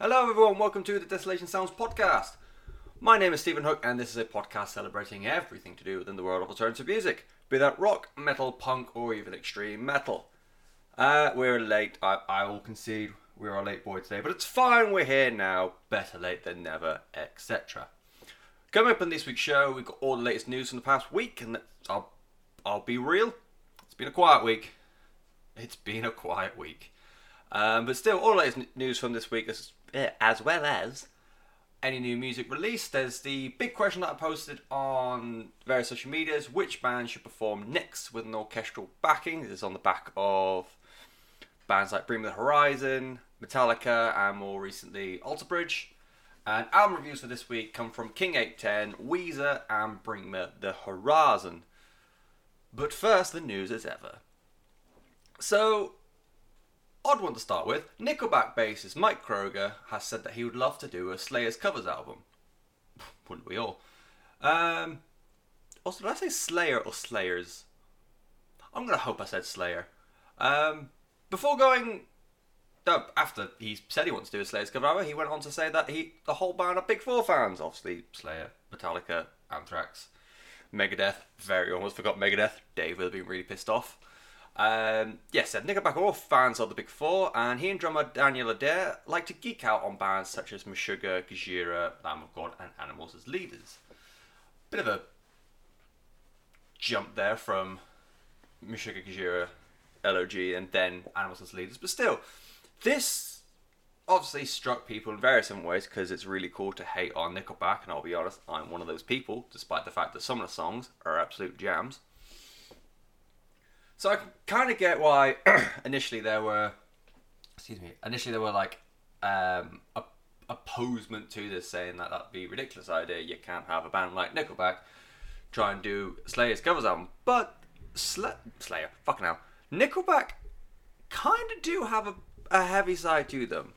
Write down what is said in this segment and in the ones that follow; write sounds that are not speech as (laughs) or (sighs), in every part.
Hello, everyone. Welcome to the Desolation Sounds podcast. My name is Stephen Hook, and this is a podcast celebrating everything to do within the world of alternative music, be that rock, metal, punk, or even extreme metal. Uh, we're late. I, I will concede we're a late boy today, but it's fine. We're here now. Better late than never, etc. Coming up on this week's show, we've got all the latest news from the past week, and I'll, I'll be real. It's been a quiet week. It's been a quiet week. Um, but still, all the latest news from this week, eh, Uh, as well as any new music released. There's the big question that I posted on various social medias which band should perform next with an orchestral backing? This is on the back of bands like Bring Me the Horizon, Metallica, and more recently Alter Bridge. And album reviews for this week come from King 810, Weezer, and Bring Me the Horizon. But first, the news as ever. So, odd one to start with. Nickelback bassist Mike Kroeger has said that he would love to do a Slayer's covers album. (laughs) Wouldn't we all? Um, also, did I say Slayer or Slayers? I'm gonna hope I said Slayer. Um, before going, no, after he said he wants to do a Slayer's cover album, he went on to say that he, the whole band are Big Four fans. Obviously, Slayer, Metallica, Anthrax, Megadeth. Very almost forgot Megadeth. Dave would have been really pissed off. Um, yes, yeah, Nickelback are all fans of the Big Four, and he and drummer Daniel Adair like to geek out on bands such as Meshuggah, Gojira, Lamb of God, and Animals as leaders. Bit of a jump there from Meshuggah, Gojira, LOG, and then Animals as leaders, but still, this obviously struck people in various different ways because it's really cool to hate on Nickelback, and I'll be honest, I'm one of those people, despite the fact that some of the songs are absolute jams. So I kind of get why (clears throat) initially there were, excuse me, initially there were like um, opposement to this, saying that that'd be ridiculous idea. You can't have a band like Nickelback try and do Slayer's covers album, but Sla- Slayer, fucking hell, Nickelback kind of do have a, a heavy side to them.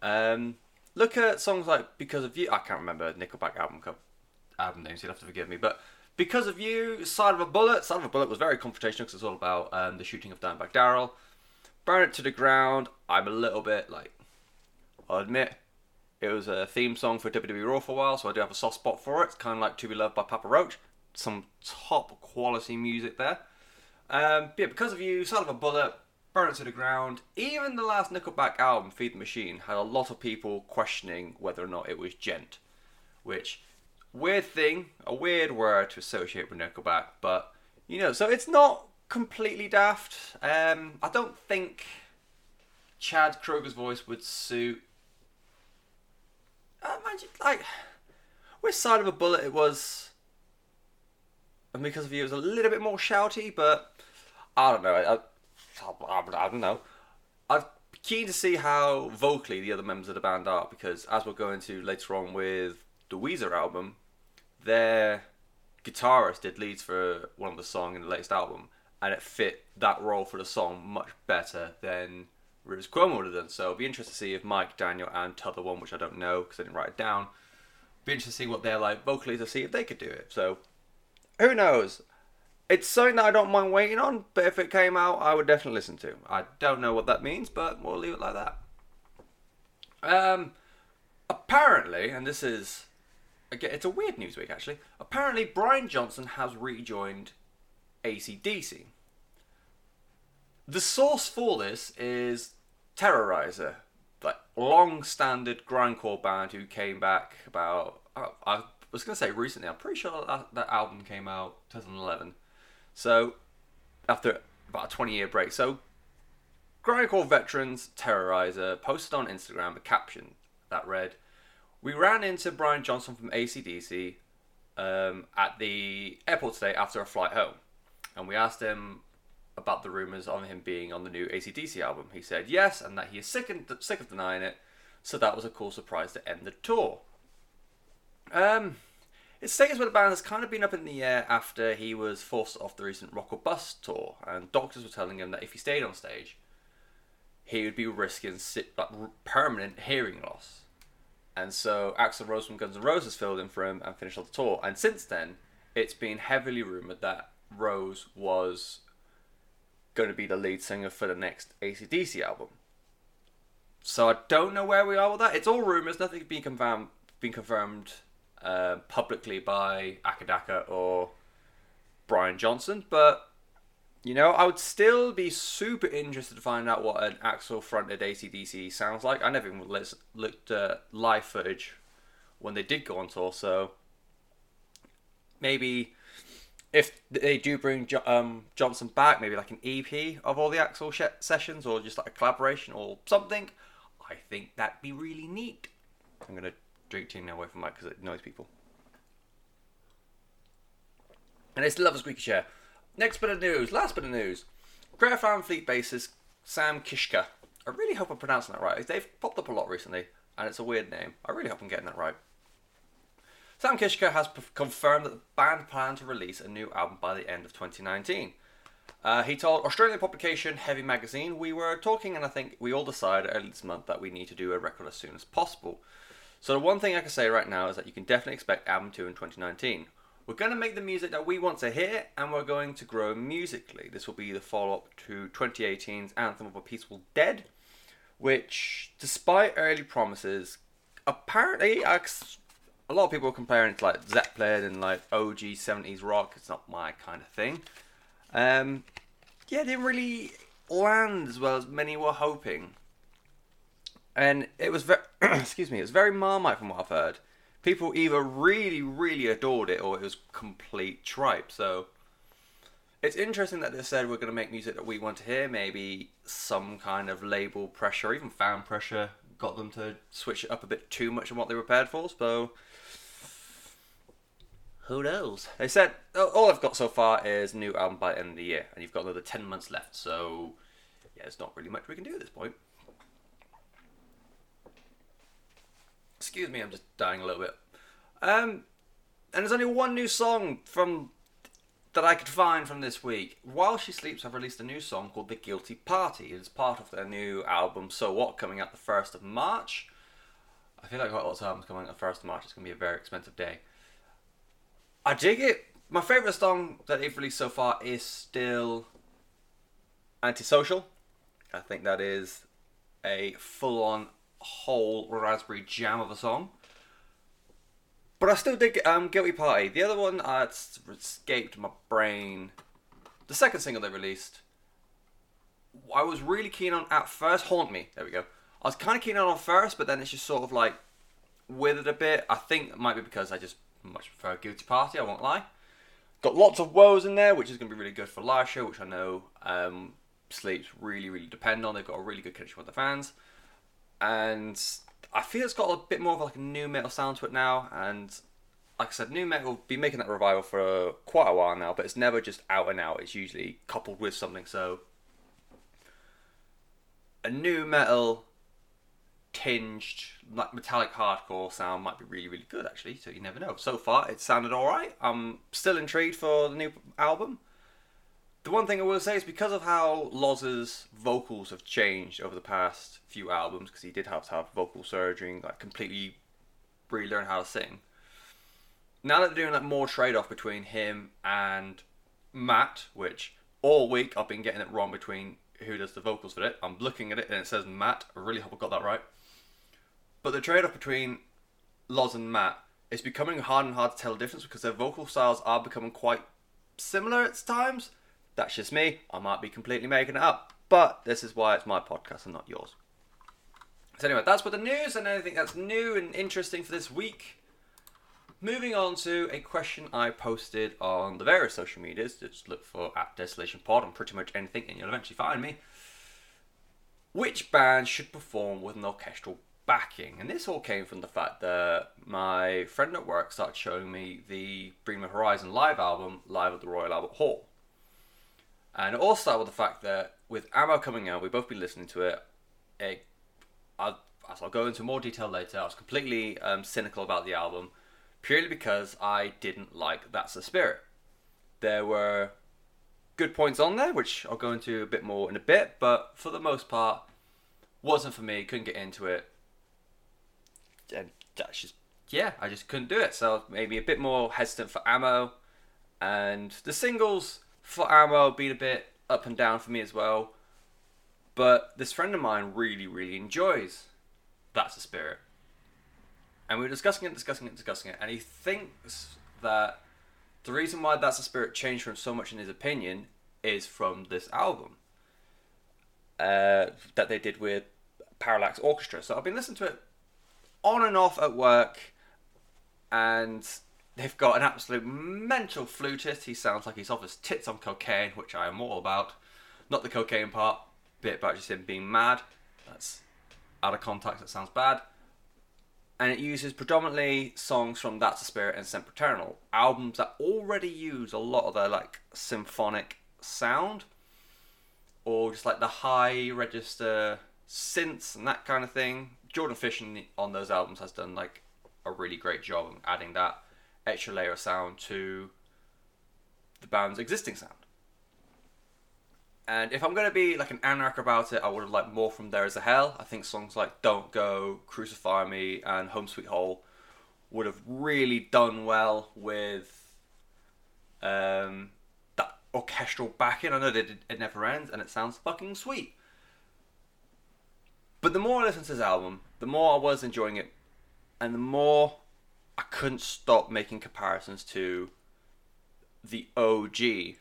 Um, look at songs like "Because of You." I can't remember Nickelback album co- album names. You'll have to forgive me, but because of You, Side of a Bullet. Side of a Bullet was very confrontational because it's all about um, the shooting of Dimebag Darrell. Burn It to the Ground. I'm a little bit like, I'll admit, it was a theme song for WWE Raw for a while, so I do have a soft spot for it. It's kind of like To Be Loved by Papa Roach. Some top quality music there. Um, yeah, because of You, Side of a Bullet, Burn It to the Ground. Even the last Nickelback album, Feed the Machine, had a lot of people questioning whether or not it was djent, which weird thing, a weird word to associate with Nickelback, but you know, so it's not completely daft. Um, I don't think Chad Kroeger's voice would suit. I imagine, like, which side of a bullet it was, and because of you, it was a little bit more shouty, but I don't know. I, I, I don't know. I'm keen to see how vocally the other members of the band are because, as we'll go into later on with the Weezer album, their guitarist did leads for one of the song in the latest album, and it fit that role for the song much better than Rivers Cuomo would have done. So it'll be interesting to see if Mike, Daniel, and t'other one, which I don't know because I didn't write it down, be interesting to see what they're like vocally to see if they could do it. So who knows? It's something that I don't mind waiting on, but if it came out, I would definitely listen to. I don't know what that means, but we'll leave it like that. Um, apparently, and this is again, it's a weird news week actually. Apparently, Brian Johnson has rejoined ACDC. The source for this is Terrorizer, like long-standing grindcore band who came back about. Uh, I was gonna say recently. I'm pretty sure that, that album came out 2011. So after about a 20-year break, so grindcore veterans Terrorizer posted on Instagram a caption that read we ran into Brian Johnson from ACDC um, at the airport today after a flight home, and we asked him about the rumors on him being on the new ACDC album. He said yes, and that he is sick, and, sick of denying it. So that was a cool surprise to end the tour. Um, his status with the band has kind of been up in the air after he was forced off the recent Rock or Bust tour, and doctors were telling him that if he stayed on stage, he would be risking permanent hearing loss. And so Axl Rose from Guns N' Roses filled in for him and finished off the tour. And since then, it's been heavily rumored that Rose was going to be the lead singer for the next ACDC album. So I don't know where we are with that. It's all rumors. Nothing's been confirmed. Been confirmed uh, publicly by Akadaka or Brian Johnson, but you know, I would still be super interested to find out what an Axl fronted ACDC sounds like. I never even looked at live footage when they did go on tour, so maybe if they do bring um, Johnson back, maybe like an EP of all the Axl sh- sessions or just like a collaboration or something, I think that'd be really neat. I'm going to drink tea now away from Mike because it annoys people. And I still love a squeaky chair. Next bit of news, last bit of news. Greta Van Fleet bassist Sam Kiszka. I really hope I'm pronouncing that right. They've popped up a lot recently, and it's a weird name. I really hope I'm getting that right. Sam Kiszka has p- confirmed that the band plan to release a new album by the end of 2019. Uh, he told Australian publication Heavy Magazine, We were talking, and I think we all decided early this month that we need to do a record as soon as possible. So, the one thing I can say right now is that you can definitely expect album 2 in 2019. We're going to make the music that we want to hear, and we're going to grow musically. This will be the follow up to 2018's Anthem of a Peaceful Dead, which, despite early promises, apparently a lot of people are comparing it to like Zeppelin and like OG 70s rock. It's not my kind of thing. Um, yeah, it didn't really land as well as many were hoping. And it was very, (coughs) excuse me, it was very marmite from what I've heard. People either really, really adored it or it was complete tripe. So it's interesting that they said we're going to make music that we want to hear. Maybe some kind of label pressure, even fan pressure, got them to switch it up a bit too much on what they were prepared for. So who knows? They said oh, all I've got so far is new album by end of the year, and you've got another ten months left. So yeah, there's not really much we can do at this point. Excuse me, I'm just dying a little bit. Um, and there's only one new song from that I could find from this week. While She Sleeps, I've released a new song called The Guilty Party. It's part of their new album So What, coming out the 1st of March. I feel like quite a lot of albums coming out the 1st of March. It's going to be a very expensive day. I dig it. My favourite song that they've released so far is still Antisocial. I think that is a full on whole raspberry jam of a song. But I still dig um, Guilty Party. The other one uh, escaped my brain. The second single they released, I was really keen on at first. Haunt Me. There we go. I was kind of keen on at first, but then it's just sort of like withered a bit. I think it might be because I just much prefer Guilty Party, I won't lie. Got lots of woes in there, which is going to be really good for live show, which I know um, Sleeps really, really depend on. They've got a really good connection with the fans. And I feel it's got a bit more of like a nu metal sound to it now. And like I said, nu metal be making that revival for quite a while now, but it's never just out and out. It's usually coupled with something. So a nu metal tinged like metallic hardcore sound might be really really good actually so you never know so far it sounded all right i'm still intrigued for the new album the one thing i will say is because of how loz's vocals have changed over the past few albums because he did have to have vocal surgery and like completely relearn how to sing. Now that they're doing like more trade-off between him and matt which all week i've been getting it wrong between who does the vocals for it i'm looking at it and it says matt. I really hope i got that right. But the trade off between Loz and Matt is becoming hard and hard to tell the difference because their vocal styles are becoming quite similar at times. That's just me. I might be completely making it up. But this is why it's my podcast and not yours. So anyway, that's what the news and anything that's new and interesting for this week. Moving on to a question I posted on the various social medias. Just look for at Desolation Pod on pretty much anything and you'll eventually find me. Which band should perform with an orchestral backing. And this all came from the fact that my friend at work started showing me the Me Horizon live album live at the Royal Albert Hall. And it all started with the fact that with Ammo coming out, we both been listening to it. it I'll, as I'll go into more detail later, I was completely um, cynical about the album purely because I didn't like That's the Spirit. There were good points on there, which I'll go into a bit more in a bit, but for the most part, wasn't for me, couldn't get into it and that's just yeah, I just couldn't do it. So maybe a bit more hesitant for ammo, and the singles for ammo been a bit up and down for me as well. But this friend of mine really, really enjoys That's a Spirit. And we were discussing it, discussing it, discussing it, and he thinks that the reason why That's a Spirit changed from so much in his opinion is from this album uh, that they did with Parallax Orchestra. So I've been listening to it on and off at work, and they've got an absolute mental flutist. He sounds like he's off his tits on cocaine, which I am all about. Not the cocaine part, bit about just him being mad. That's out of context, that sounds bad. And it uses predominantly songs from That's a Spirit and Sempiternal, albums that already use a lot of their like symphonic sound or just like the high register synths and that kind of thing. Jordan Fish on those albums has done like a really great job adding that extra layer of sound to the band's existing sound. And if I'm going to be like an anarch about it, I would have liked more from There Is a Hell. I think songs like Don't Go, Crucify Me, and Home Sweet Hole would have really done well with um, that orchestral backing. I know that it, it never ends and it sounds fucking sweet. But the more I listened to this album, the more I was enjoying it, and the more I couldn't stop making comparisons to the OG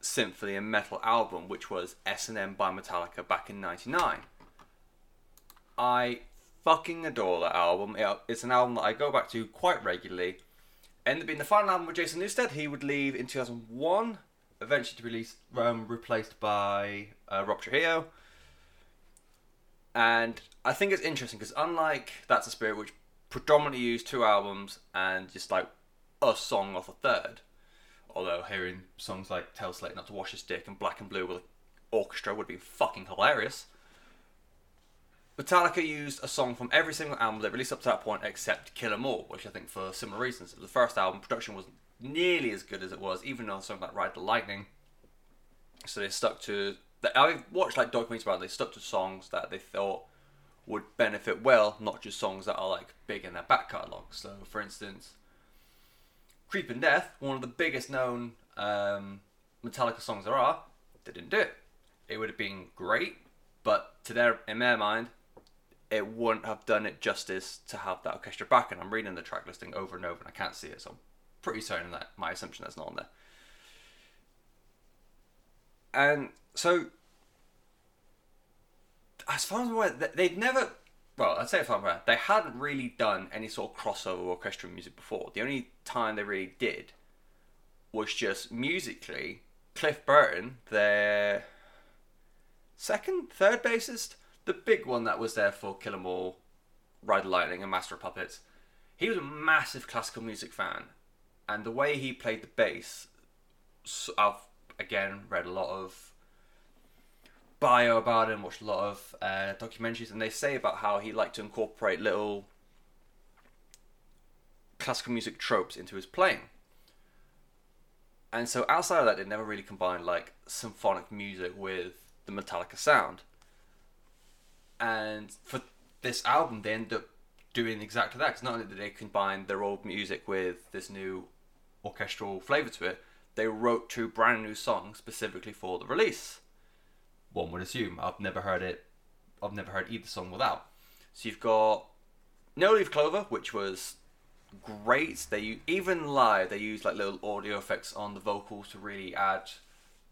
symphony and metal album, which was S&M by Metallica back in '99. I fucking adore that album. It's an album that I go back to quite regularly. Ended up being the final album with Jason Newsted. He would leave in 2001, eventually to release um, replaced by uh, Rob Trujillo. And I think it's interesting because unlike That's a Spirit, which predominantly used two albums and just like a song off a third, although hearing songs like Tell Slater Not to Wash His Dick and Black and Blue with an orchestra would be fucking hilarious. Metallica used a song from every single album they released up to that point except Kill 'Em All, which I think for similar reasons. The first album production wasn't nearly as good as it was, even on song like Ride the Lightning. So they stuck to. I've watched like documentaries about it, they stuck to songs that they thought would benefit well, not just songs that are like big in their back catalogue. So, for instance, Creeping Death, one of the biggest known um, Metallica songs there are, they didn't do it. It would have been great, but to their in their mind, it wouldn't have done it justice to have that orchestra back. And I'm reading the track listing over and over, and I can't see it, so I'm pretty certain that my assumption that's not on there. And so as far as I'm aware, they'd never. Well, I'd say as far as I'm aware, they hadn't really done any sort of crossover orchestral music before. The only time they really did was just musically. Cliff Burton, their second, third bassist, the big one that was there for Kill 'Em All, Ride Lightning, and Master of Puppets, he was a massive classical music fan, and the way he played the bass, I've again read a lot of bio about him, watched a lot of uh, documentaries, and they say about how he liked to incorporate little classical music tropes into his playing. And so outside of that, they never really combined like symphonic music with the Metallica sound. And for this album, they end up doing exactly that. Because not only did they combine their old music with this new orchestral flavour to it, they wrote two brand new songs specifically for the release one would assume. I've never heard it. I've never heard either song without. So you've got No Leaf Clover, which was great. They even live they use like little audio effects on the vocals to really add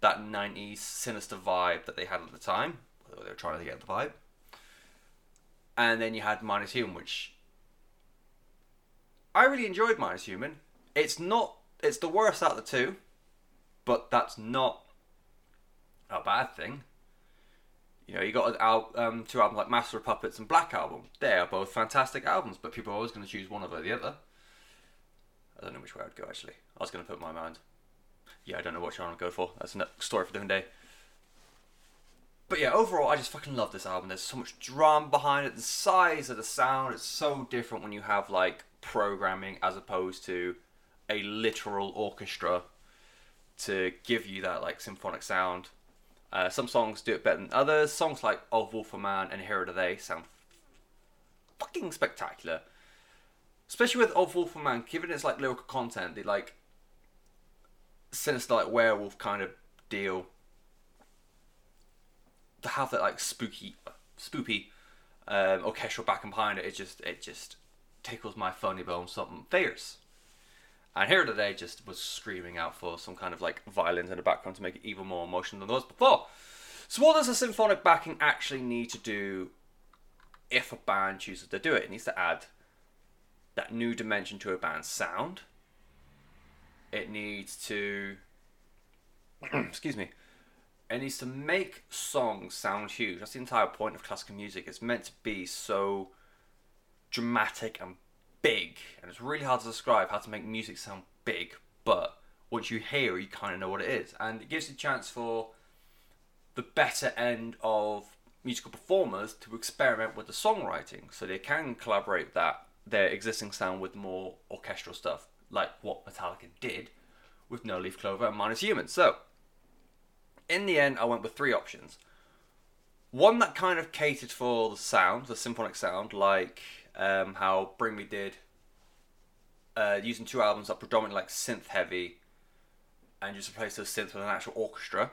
that '90s sinister vibe that they had at the time. They were trying to get the vibe. And then you had Minus Human, which I really enjoyed. Minus Human. It's not. It's the worst out of the two, but that's not a bad thing. You know, you got al- um, two albums like Master of Puppets and Black Album. They are both fantastic albums, but people are always going to choose one over the other. I don't know which way I'd go actually. I was going to put my mind. Yeah, I don't know which one I'd go for. That's a story for a different day. But yeah, overall, I just fucking love this album. There's so much drama behind it. The size of the sound is so different when you have like programming as opposed to a literal orchestra to give you that like symphonic sound. Uh, some songs do it better than others. Songs like "Of Wolf Man" and "Hero of the Day" sound fucking spectacular. Especially with "Of Wolf Man," given its like lyrical content, the like sinister like werewolf kind of deal. to have that like spooky, spoopy um, orchestral and behind it, it just it just tickles my funny bone something fierce. And here today just was screaming out for some kind of like violins in the background to make it even more emotional than was before. So what does a symphonic backing actually need to do if a band chooses to do it? It needs to add that new dimension to a band's sound. It needs to (clears throat) excuse me. It needs to make songs sound huge. That's the entire point of classical music. It's meant to be so dramatic and big, and it's really hard to describe how to make music sound big. But once you hear, you kind of know what it is, and it gives a chance for the better end of musical performers to experiment with the songwriting, so they can collaborate that their existing sound with more orchestral stuff, like what Metallica did with No Leaf Clover and Minus Human. So in the end, I went with three options. One that kind of catered for the sound, the symphonic sound, like um, how Bring Me did, uh, using two albums that predominantly like synth heavy, and just replaced those synths with an actual orchestra.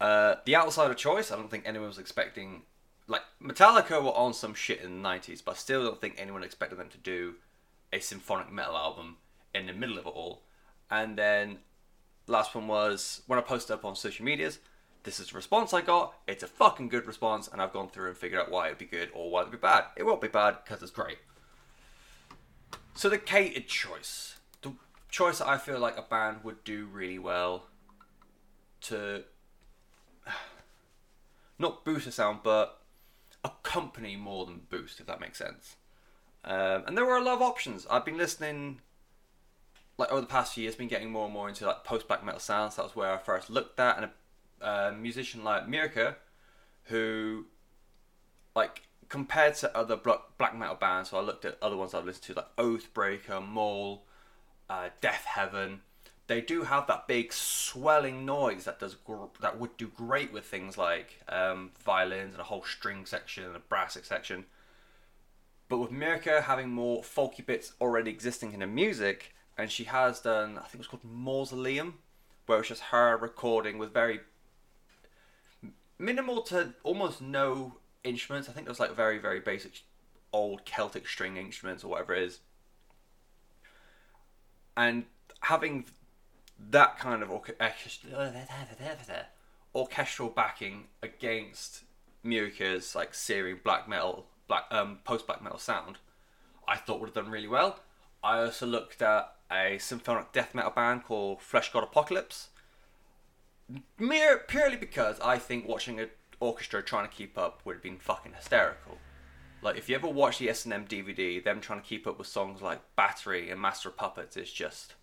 Uh, the outsider choice, I don't think anyone was expecting. Like Metallica were on some shit in the '90s, but I still don't think anyone expected them to do a symphonic metal album in the middle of it all. And then last one was when I posted up on social medias. This is the response I got. It's a fucking good response, and I've gone through and figured out why it'd be good or why it'd be bad. It won't be bad because it's great. So the catered choice, the choice that I feel like a band would do really well to (sighs) not boost a sound, but accompany more than boost, if that makes sense. Um, and there were a lot of options. I've been listening like over the past few years, been getting more and more into like post black metal sounds. That was where I first looked at, and a, musician like Myrkur, who, like compared to other black metal bands, so I looked at other ones I've listened to like Oathbreaker, Møl, uh, Deafheaven. They do have that big swelling noise that does gr- that would do great with things like um, violins and a whole string section and a brass section. But with Myrkur having more folky bits already existing in her music, and she has done I think it was called Mausoleum, where it's just her recording with very minimal to almost no instruments. I think was like very very basic old Celtic string instruments or whatever it is, and having that kind of orchestral backing against Myrkur's like searing black metal, black um, post black metal sound, I thought would have done really well. I also looked at a symphonic death metal band called Fleshgod Apocalypse. Mere purely because I think watching an orchestra trying to keep up would have been fucking hysterical. Like if you ever watch the S and M DVD, them trying to keep up with songs like Battery and Master of Puppets is just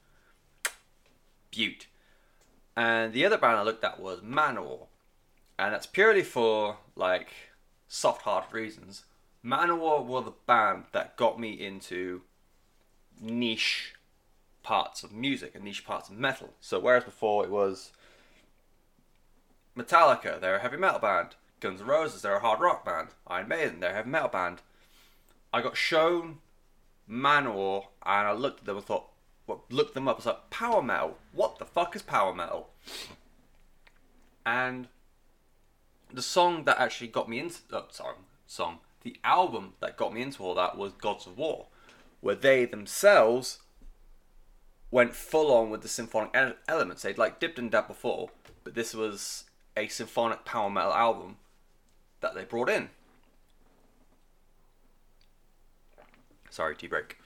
beaut. And the other band I looked at was Manowar, and that's purely for like soft-hearted reasons. Manowar were the band that got me into niche parts of music and niche parts of metal. So whereas before it was Metallica, they're a heavy metal band. Guns N' Roses, they're a hard rock band. Iron Maiden, they're a heavy metal band. I got shown Manowar and I looked at them and thought, well, looked them up. I was like, power metal. What the fuck is power metal? And the song that actually got me into uh, oh, sorry, song, the album that got me into all that was Gods of War, where they themselves went full on with the symphonic elements. They'd like dipped and dabbed before, but this was a symphonic power metal album that they brought in. Sorry, tea break.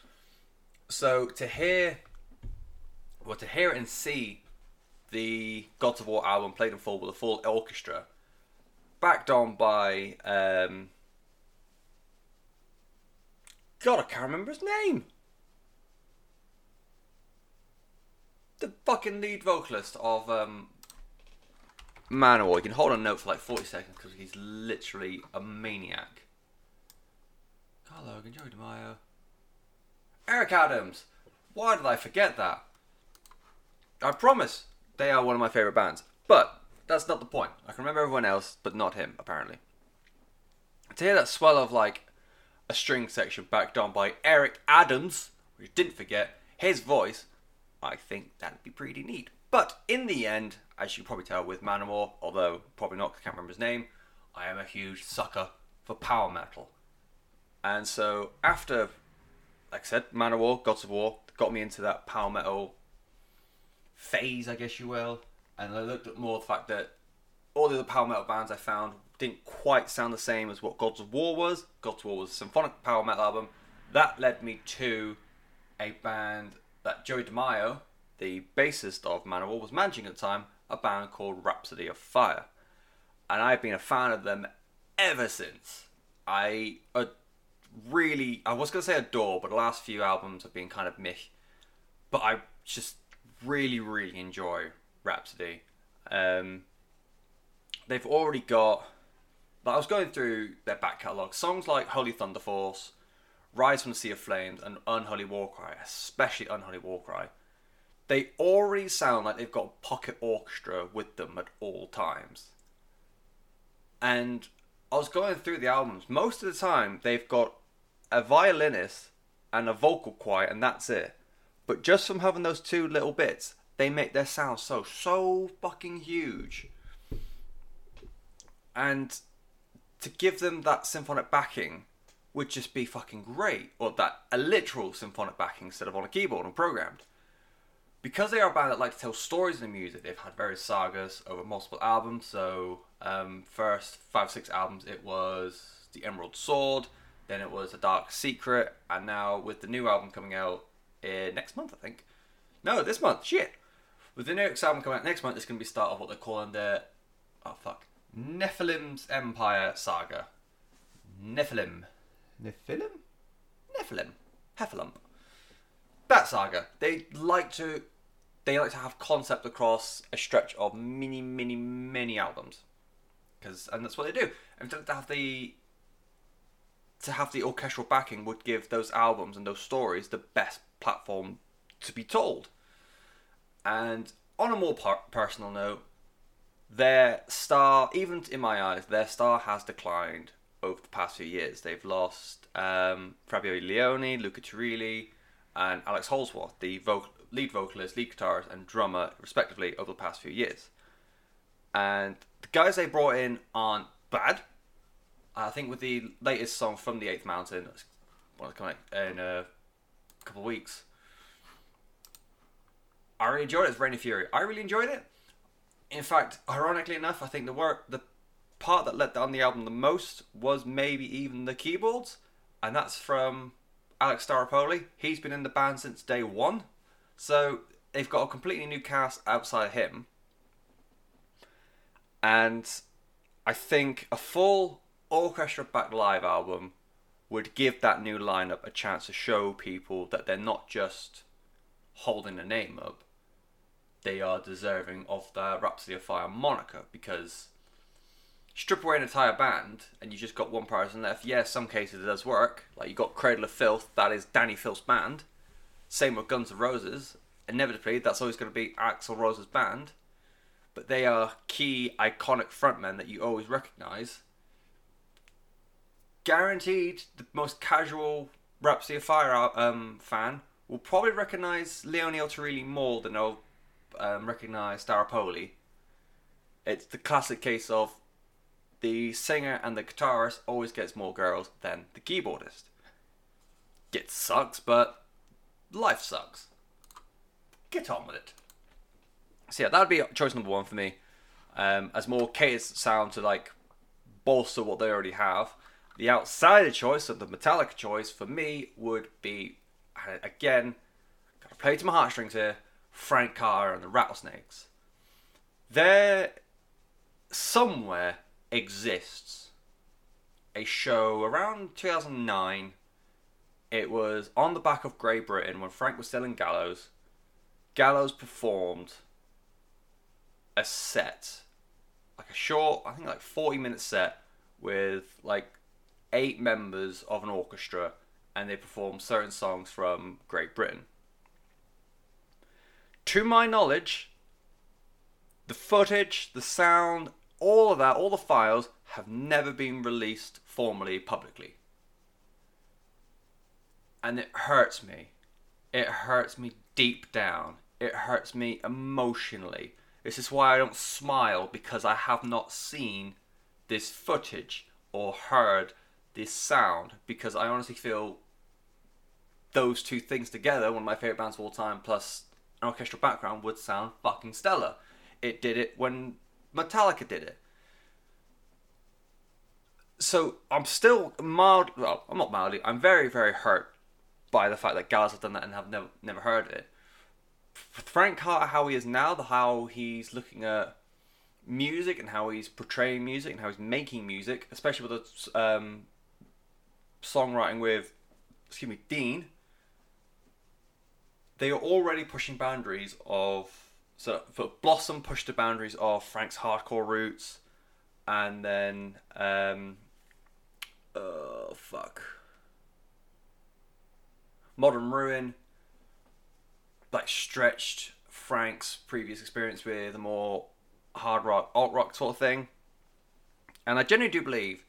So to hear, well, to hear and see the Gods of War album played in full with a full orchestra, backed on by, um, God, I can't remember his name. the fucking lead vocalist of um, Manowar. You can hold on note for like 40 seconds because he's literally a maniac. Karl Logan, Joey DeMaio. Eric Adams. Why did I forget that? I promise they are one of my favourite bands. But that's not the point. I can remember everyone else, but not him, apparently. To hear that swell of like a string section backed on by Eric Adams, which didn't forget, his voice I think that'd be pretty neat. But in the end, as you probably tell with Manowar, although probably not, I can't remember his name, I am a huge sucker for power metal. And so after, like I said, Manowar, Gods of War, got me into that power metal phase, I guess you will. And I looked at more the fact that all the other power metal bands I found didn't quite sound the same as what Gods of War was. Gods of War was a symphonic power metal album. That led me to a band that Joey DeMaio, the bassist of Manowar, was managing at the time, a band called Rhapsody of Fire. And I've been a fan of them ever since. I uh, really, I was going to say adore, but the last few albums have been kind of meh. But I just really, really enjoy Rhapsody. Um, they've already got. But I was going through their back catalogue. Songs like Holy Thunder Force, Rise from the Sea of Flames, and Unholy Warcry, especially Unholy Warcry, they already sound like they've got a pocket orchestra with them at all times. And I was going through the albums. Most of the time, they've got a violinist and a vocal choir, and that's it. But just from having those two little bits, they make their sound so so fucking huge. And to give them that symphonic backing would just be fucking great, or that a literal symphonic backing instead of on a keyboard and programmed. Because they are a band that like to tell stories in the music, they've had various sagas over multiple albums. So, um, first five six albums, it was the Emerald Sword, then it was a Dark Secret, and now with the new album coming out uh, next month, I think. No, this month. Shit. With the new album coming out next month, it's going to be start of what they're calling the oh fuck Nephilim's Empire Saga. Nephilim. Nephilim? Nephilim. Nephilim. That saga. They like to they like to have concept across a stretch of many, many, many albums. Cause and that's what they do. And to have the to have the orchestral backing would give those albums and those stories the best platform to be told. And on a more per- personal note, their star, even in my eyes, their star has declined over the past few years. They've lost um, Fabio Lione, Luca Turilli, and Alex Holzwarth, the lead vocalist, lead guitarist, and drummer, respectively, over the past few years. And the guys they brought in aren't bad. I think with the latest song from the Eighth Mountain, well, coming in a couple of weeks, I really enjoyed it. It's in Fury. I really enjoyed it. In fact, ironically enough, I think the work, the part that let down the album the most was maybe even the keyboards, and that's from Alex Staropoli. He's been in the band since day one, so they've got a completely new cast outside him, and I think a full orchestra back live album would give that new lineup a chance to show people that they're not just holding a name up, they are deserving of the Rhapsody of Fire moniker because strip away an entire band and you just got one person left. Yes, yeah, some cases it does work. Like you got Cradle of Filth, that is Dani Filth's band. Same with Guns N' Roses. Inevitably, that's always going to be Axl Rose's band. But they are key, iconic frontmen that you always recognise. Guaranteed, the most casual Rhapsody of Fire um, fan will probably recognise Lione Turilli more than they'll um, recognise Staropoli. It's the classic case of the singer and the guitarist always gets more girls than the keyboardist. It sucks, but life sucks. Get on with it. So yeah, that'd be choice number one for me. Um, as more catered sound to like bolster what they already have. The outsider choice, of the Metallica choice, for me would be, again, gotta play to my heartstrings here, Frank Carter and the Rattlesnakes. They're somewhere, exists a show around 2009. It was on the back of Grey Britain when Frank was still in Gallows. Gallows performed a set, like a short, I think like 40 minute set with like eight members of an orchestra and they performed certain songs from Great Britain. To my knowledge, the footage, the sound, all of that, all the files have never been released formally publicly. And it hurts me. It hurts me deep down. It hurts me emotionally. This is why I don't smile because I have not seen this footage or heard this sound because I honestly feel those two things together, one of my favorite bands of all time, plus an orchestral background, would sound fucking stellar. It did it when Metallica did it. So I'm still mild. Well, I'm not mildly. I'm very, very hurt by the fact that guys have done that and have never, never heard it. Frank Carter, how he is now, the how he's looking at music and how he's portraying music and how he's making music, especially with the um, songwriting with, excuse me, Dean. They are already pushing boundaries of so for Blossom pushed the boundaries of Frank's hardcore roots, and then um, oh fuck, Modern Ruin like stretched Frank's previous experience with a more hard rock, alt rock sort of thing. And I genuinely do believe,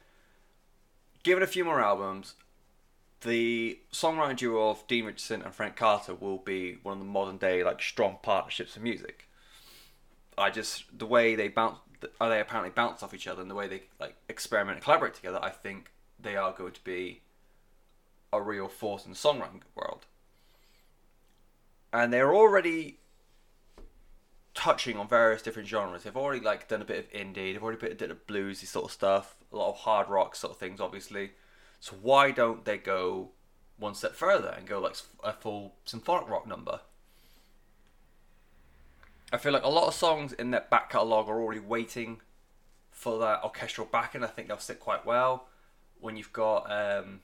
given a few more albums, the songwriting duo of Dean Richardson and Frank Carter will be one of the modern day like strong partnerships of music. I just the way they bounce, uh, they apparently bounce off each other, and the way they like experiment and collaborate together, I think they are going to be a real force in the songwriting world and they're already touching on various different genres. They've already like done a bit of indie. They've already did a bit of bluesy sort of stuff. A lot of hard rock sort of things, obviously. So why don't they go one step further and go like a full symphonic rock number? I feel like a lot of songs in their back catalogue are already waiting for that orchestral backing. I think they'll sit quite well when you've got um,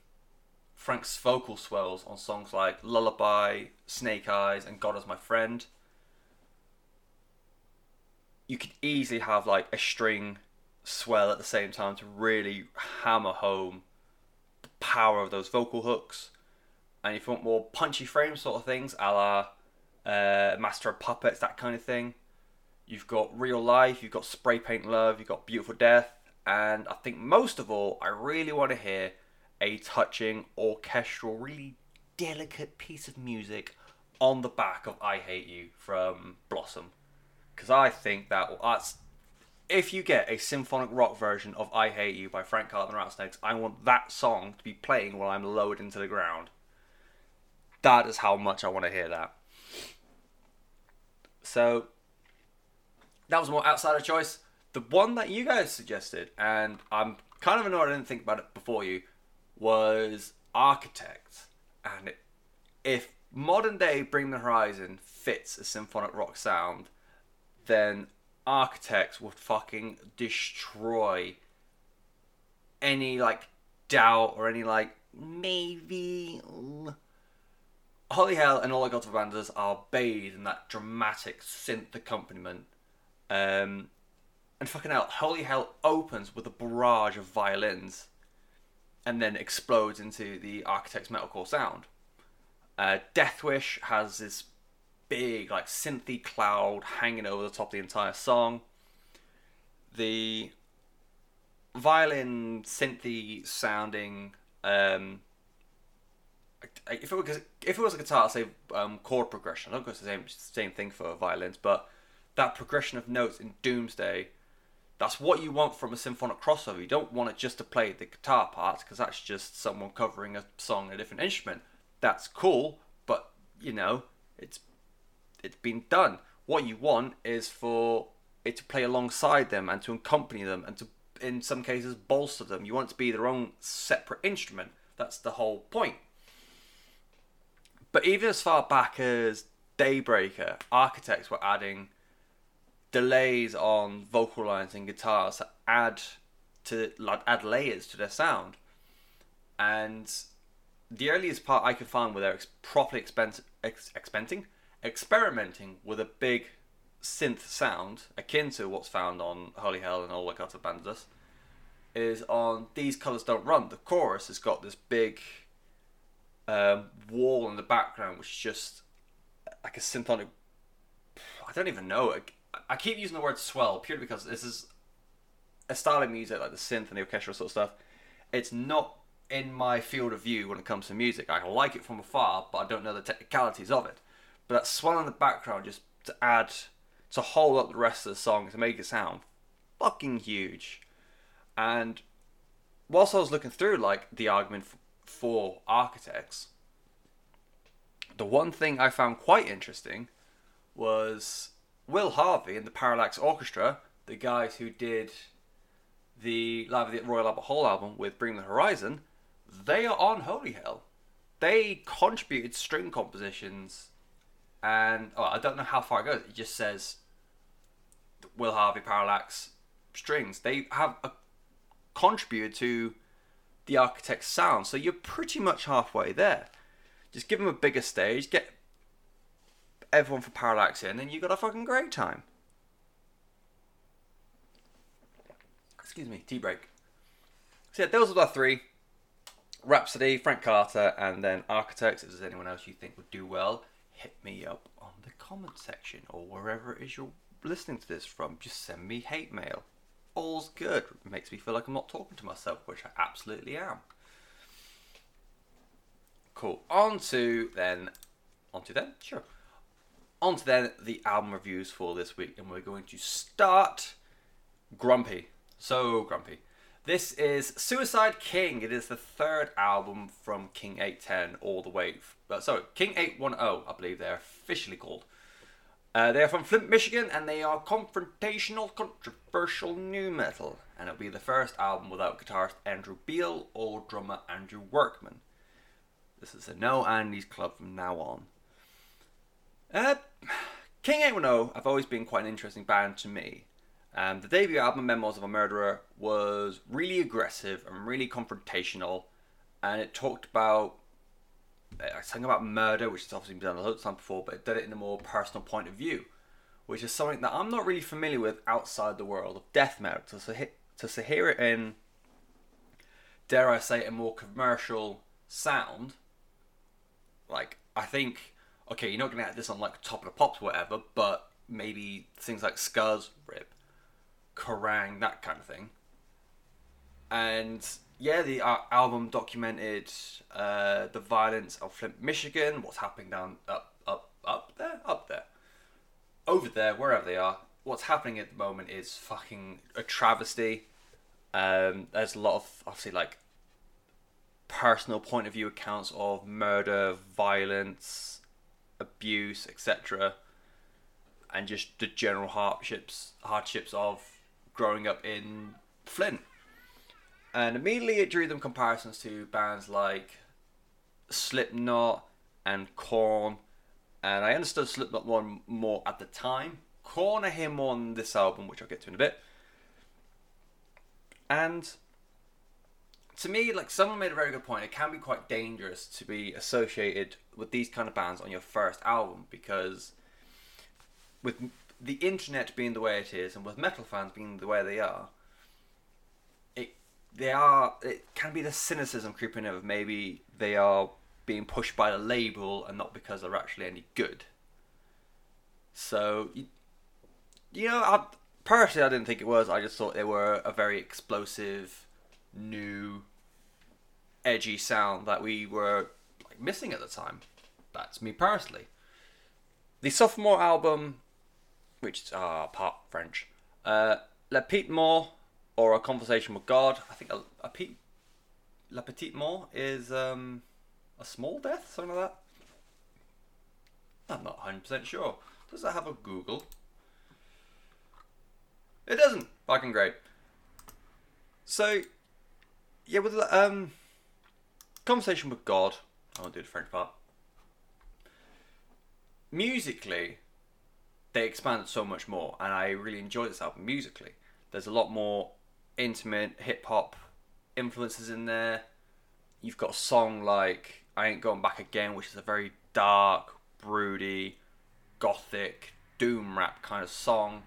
Frank's vocal swells on songs like Lullaby, Snake Eyes, and God is My Friend. You could easily have like a string swell at the same time to really hammer home power of those vocal hooks. And if you want more punchy frame sort of things, a la uh, Master of Puppets, that kind of thing, you've got Real Life, you've got Spray Paint Love, you've got Beautiful Death, and I think most of all, I really want to hear a touching orchestral, really delicate piece of music on the back of I Hate You from Blossom. Because I think that that's. If you get a symphonic rock version of I Hate You by Frank Carter and the Rattlesnakes, I want that song to be playing while I'm lowered into the ground. That is how much I want to hear that. So, that was more outsider choice. The one that you guys suggested, and I'm kind of annoyed I didn't think about it before you, was Architect, and it, if modern day Bring the Horizon fits a symphonic rock sound, then Architects would fucking destroy any like doubt or any like maybe. Holy Hell and All I Got of Bandas are bathed in that dramatic synth accompaniment. Um, and fucking hell, Holy Hell opens with a barrage of violins and then explodes into the Architect's metalcore sound. Uh, Deathwish has this big, like, synthy cloud hanging over the top of the entire song. The violin synthy sounding um, if it was if it was a guitar, say um, chord progression. I don't go the same same thing for violins, but that progression of notes in Doomsday that's what you want from a symphonic crossover. You don't want it just to play the guitar parts because that's just someone covering a song on a different instrument. That's cool, but you know, it's it's been done. What you want is for it to play alongside them and to accompany them and to in some cases bolster them. You want it to be their own separate instrument. That's the whole point. But even as far back as Daybreaker, architects were adding delays on vocal lines and guitars to add to like add layers to their sound. And the earliest part I could find where they're properly ex- expensing, experimenting with a big synth sound akin to what's found on Holy Hell and All the Got of is on These Colors Don't Run. The chorus has got this big um, wall in the background, which is just like a symphonic. I don't even know. I keep using the word swell purely because this is a style of music like the synth and the orchestral sort of stuff. It's not in my field of view when it comes to music. I like it from afar, but I don't know the technicalities of it. But that swell in the background just to add to hold up the rest of the song to make it sound fucking huge. And whilst I was looking through like the argument for architects, the one thing I found quite interesting was Will Harvey and the Parallax Orchestra, the guys who did the Live at the Royal Albert Hall album with Bring the Horizon, they are on Holy Hell. They contributed string compositions, and oh, I don't know how far it goes. It just says Will Harvey Parallax strings. They have a, contributed to the architect's sound, so you're pretty much halfway there. Just give them a bigger stage, get everyone for Parallax in, and you've got a fucking great time. Excuse me, tea break. So yeah, those are the three. Rhapsody, Frank Carter, and then Architects. If there's anyone else you think would do well, hit me up on the comment section or wherever it is you're listening to this from. Just send me hate mail. All's good. It makes me feel like I'm not talking to myself, which I absolutely am. Cool. On to then. On to then? Sure. On to then the album reviews for this week, and we're going to start Grumpy. So grumpy. This is Suicide King. It is the third album from King 810 all the way. Uh, sorry, King 810, I believe they're officially called. Uh, they are from Flint, Michigan, and they are confrontational, controversial nu metal. And it'll be the first album without guitarist Andrew Beal or drummer Andrew Workman. This is a no Andy's club from now on. Uh, King 810 have always been quite an interesting band to me. Um, the debut album, Memoirs of a Murderer, was really aggressive and really confrontational, and it talked about uh, something about murder, which has obviously been done a lot of times before, but it did it in a more personal point of view, which is something that I'm not really familiar with outside the world of death metal. So to, to, to hear it in, dare I say, a more commercial sound, like I think, okay, you're not going to have this on like Top of the Pops or whatever, but maybe things like Scuzz, Rip, Kerrang, that kind of thing. And yeah, the uh, album documented uh, the violence of Flint, Michigan, what's happening down up, up, up there, up there, over there, wherever they are. What's happening at the moment is fucking a travesty. Um, there's a lot of obviously like personal point of view accounts of murder, violence, abuse, etc., and just the general hardships hardships of growing up in Flint. And immediately it drew them comparisons to bands like Slipknot and Korn. And I understood Slipknot more, at the time. Korn more on this album, which I'll get to in a bit. And to me, like someone made a very good point, it can be quite dangerous to be associated with these kind of bands on your first album because with the internet being the way it is, and with metal fans being the way they are, it they are it can be the cynicism creeping in of maybe they are being pushed by the label and not because they're actually any good. So, you, you know, I, personally, I didn't think it was. I just thought they were a very explosive, new, edgy sound that we were like, missing at the time. That's me personally. The sophomore album which is uh, part French. Uh, Le Petit Mort, or A Conversation with God. I think a, a Pete, Le Petit Mort is um, a small death, something like that. I'm not 100% sure. Does that have a Google? It doesn't. Fucking great. So, yeah, with um, Conversation with God, I won't do the French part. Musically, they expanded so much more, and I really enjoyed this album musically. There's a lot more intimate hip hop influences in there. You've got a song like I Ain't Going Back Again, which is a very dark, broody, gothic, doom rap kind of song.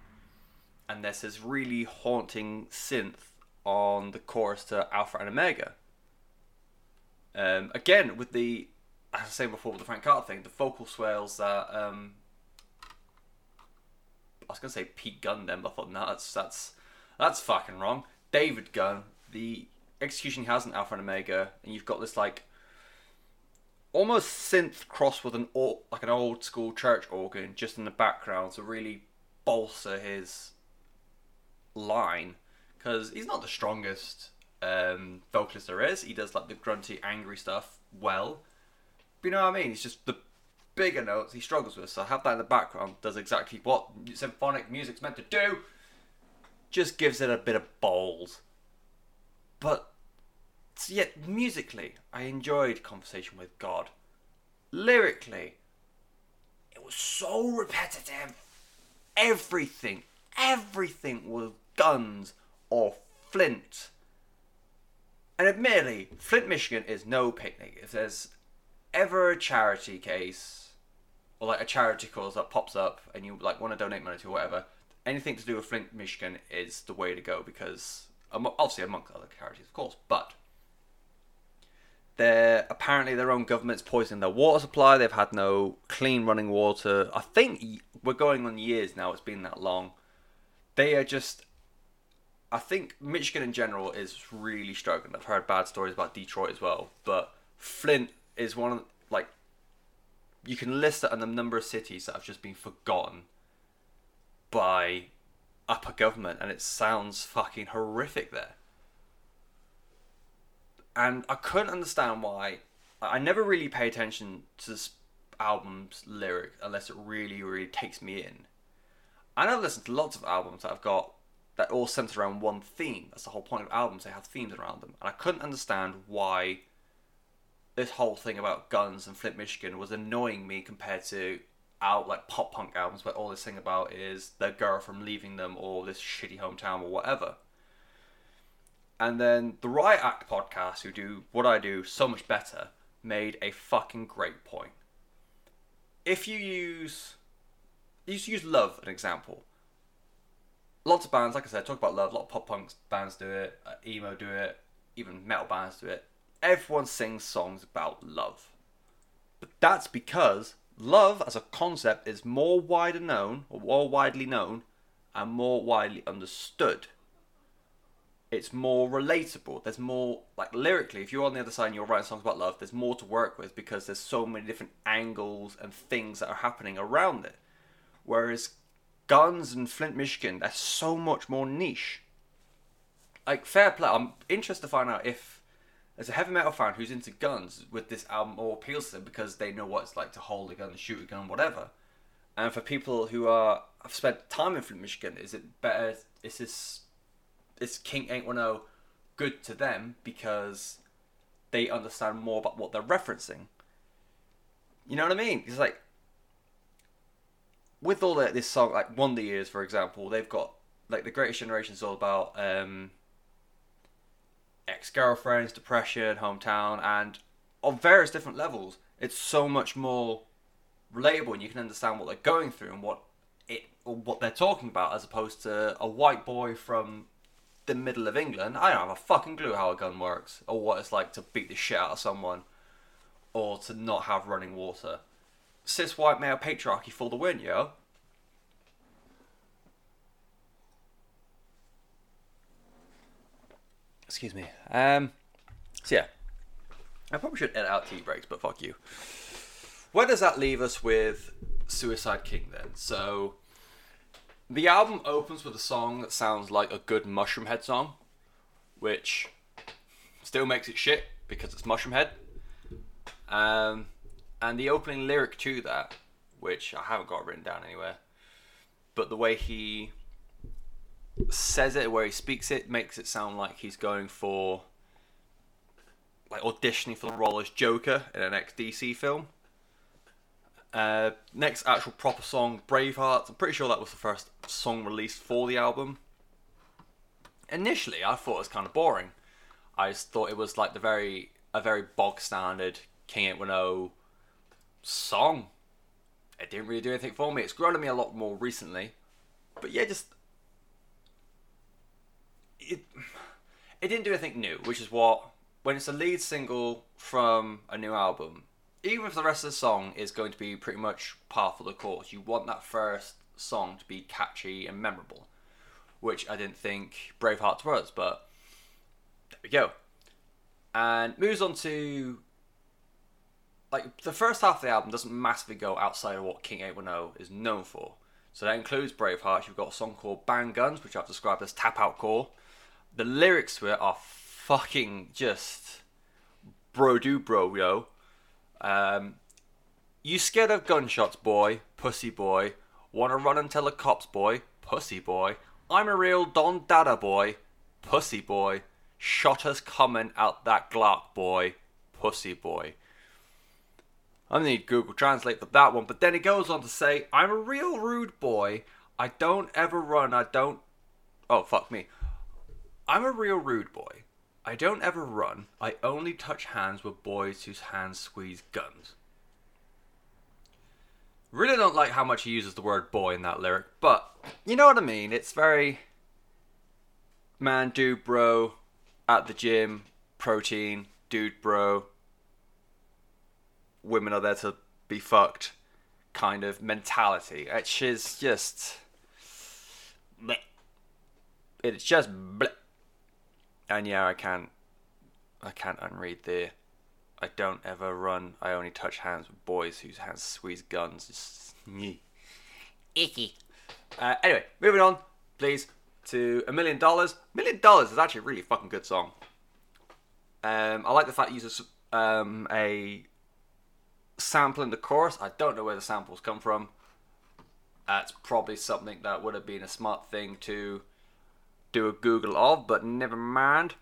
And there's this really haunting synth on the chorus to Alpha and Omega. Um, again, with the, as I was saying before, with the Frank Carter thing, the vocal swells that um, I was gonna say Pete Gunn then, but I thought no, that's that's that's fucking wrong. David Gunn, the execution has an Alpha and Omega, and you've got this like almost synth cross with an like an old school church organ just in the background to really bolster his line because he's not the strongest um, vocalist there is. He does like the grunty, angry stuff well. But you know what I mean? It's just the bigger notes he struggles with. So I have that in the background does exactly what symphonic music's meant to do. Just gives it a bit of balls. But yet musically, I enjoyed Conversation with God. Lyrically, it was so repetitive. Everything, everything was guns or flint. And admittedly, Flint, Michigan is no picnic. If there's ever a charity case or like a charity cause that pops up and you like want to donate money to or whatever, anything to do with Flint, Michigan is the way to go because obviously amongst other charities, of course, but they're apparently their own government's poisoning their water supply. They've had no clean running water. I think we're going on years now. It's been that long. They are just. I think Michigan in general is really struggling. I've heard bad stories about Detroit as well, but Flint is one of like you can list it on the number of cities that have just been forgotten by upper government, and it sounds fucking horrific there and I couldn't understand why. I never really pay attention to this album's lyric unless it really, really takes me in. And I've listened to lots of albums that I've got that all centre around one theme. That's the whole point of albums; they have themes around them. And I couldn't understand why this whole thing about guns and Flint, Michigan was annoying me compared to out like pop punk albums where all this thing about is the girl from leaving them or this shitty hometown or whatever. And then the Riot Act podcast, who do what I do so much better, made a fucking great point. If you use, you use Love an example. Lots of bands, like I said, talk about love. A lot of pop punk bands do it, uh, emo do it, even metal bands do it. Everyone sings songs about love. But that's because love as a concept is more wider known, or more widely known, and more widely understood it's more relatable. There's more like lyrically. If you're on the other side and you're writing songs about love, there's more to work with because there's so many different angles and things that are happening around it. Whereas Guns and Flint, Michigan, they're so much more niche. Like fair play. I'm interested to find out if as a heavy metal fan who's into guns with this album or appeals to them because they know what it's like to hold a gun, shoot a gun, whatever. And for people who are have spent time in Flint, Michigan, is it better? Is this is King 810 good to them because they understand more about what they're referencing. You know what I mean? It's like with all this song, like Wonder Years, for example, they've got like the Greatest Generation is all about um, ex girlfriends, depression, hometown, and on various different levels, it's so much more relatable, and you can understand what they're going through and what it or what they're talking about, as opposed to a white boy from the middle of England, I don't have a fucking clue how a gun works or what it's like to beat the shit out of someone or to not have running water. Cis white male patriarchy for the win, yo. Excuse me. Um. So yeah, I probably should edit out tea breaks, but fuck you. Where does that leave us with Suicide King then? So the album opens with a song that sounds like a good Mushroomhead song, which still makes it shit because it's Mushroomhead. Um, and the opening lyric to that, which I haven't got written down anywhere, but the way he says it, where he speaks it, makes it sound like he's going for like auditioning for the role as Joker in an ex DC film. Uh, next actual proper song, Braveheart. I'm pretty sure that was the first song released for the album. Initially, I thought it was kind of boring. I just thought it was like the very a very bog standard King 810 song. It didn't really do anything for me. It's grown on me a lot more recently, but yeah, just it it didn't do anything new, which is what when it's a lead single from a new album, even if the rest of the song is going to be pretty much par for the course, you want that first song to be catchy and memorable, which I didn't think Braveheart was, but there we go. And moves on to like the first half of the album doesn't massively go outside of what King 810 is known for. So that includes Braveheart. You've got a song called Bang Guns, which I've described as tap out core. The lyrics it are fucking just bro do bro yo. Um, you scared of gunshots, boy, pussy boy. Wanna run and tell the cops, boy, pussy boy. I'm a real Don Dada boy, pussy boy. Shot us coming out that Glock, boy, pussy boy. I need Google Translate for that one, but then it goes on to say, I'm a real rude boy. I don't ever run, I don't. Oh, fuck me. I'm a real rude boy. I don't ever run. I only touch hands with boys whose hands squeeze guns. Really don't like how much he uses the word boy in that lyric, but you know what I mean. It's very man, dude, bro, at the gym, protein, dude, bro. Women are there to be fucked, kind of mentality. Which is just. It's just. Bleh. And yeah, I can't. I can't unread the I don't ever run. I only touch hands with boys whose hands squeeze guns. Icky. Uh, anyway, moving on, please, to a million dollars. Million dollars is actually a really fucking good song. Um, I like the fact it uses um, a sample in the chorus. I don't know where the samples come from. That's probably something that would have been a smart thing to do a Google of, but never mind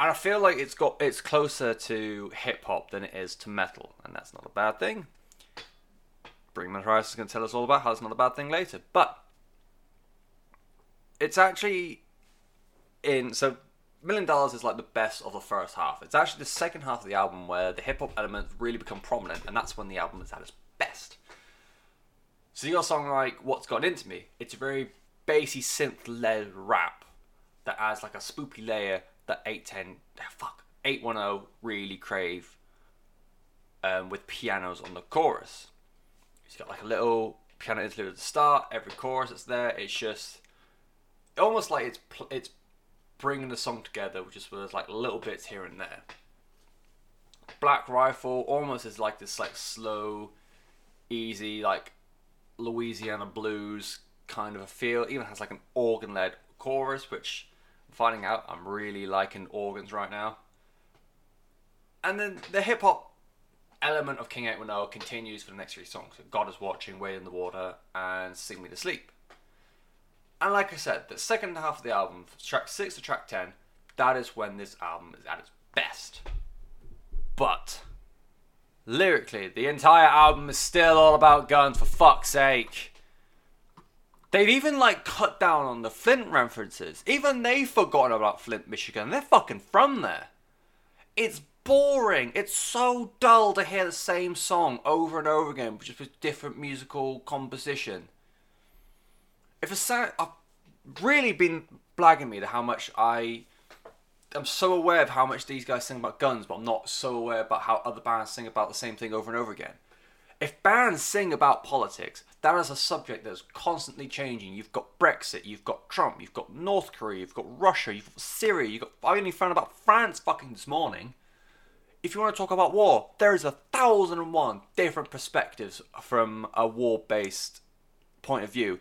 and I feel like it's got it's closer to hip hop than it is to metal, and that's not a bad thing. Bring Rice is going to tell us all about how it's not a bad thing later, but it's actually in so Million Dollars is like the best of the first half. It's actually the second half of the album where the hip hop elements really become prominent, and that's when the album is at its best. So you got a song like "What's Gone Into Me." It's a very bassy synth-led rap that adds like a spoopy layer that 810, fuck, 810 really crave um, with pianos on the chorus. It's got like a little piano interlude at the start, every chorus that's there, it's just almost like it's it's bringing the song together, which just with like little bits here and there. Black Rifle almost is like this like slow, easy like Louisiana blues kind of a feel. Even has like an organ led chorus, which I'm finding out I'm really liking organs right now. And then the hip hop element of King 810 continues for the next three songs. God is Watching, Wade in the Water, and Sing Me to Sleep. And like I said, the second half of the album, track 6 to track 10, that is when this album is at its best. But, lyrically, the entire album is still all about guns, for fuck's sake. They've even like cut down on the Flint references. Even they've forgotten about Flint, Michigan. They're fucking from there. It's boring. It's so dull to hear the same song over and over again, just with different musical composition. If a sound, I've really been blagging me to how much I I'm so aware of how much these guys sing about guns, but I'm not so aware about how other bands sing about the same thing over and over again. If bands sing about politics, that is a subject that's constantly changing. You've got Brexit, you've got Trump, you've got North Korea, you've got Russia, you've got Syria, you've got. I only found about France fucking this morning. If you want to talk about war, there is a thousand and one different perspectives from a war based point of view.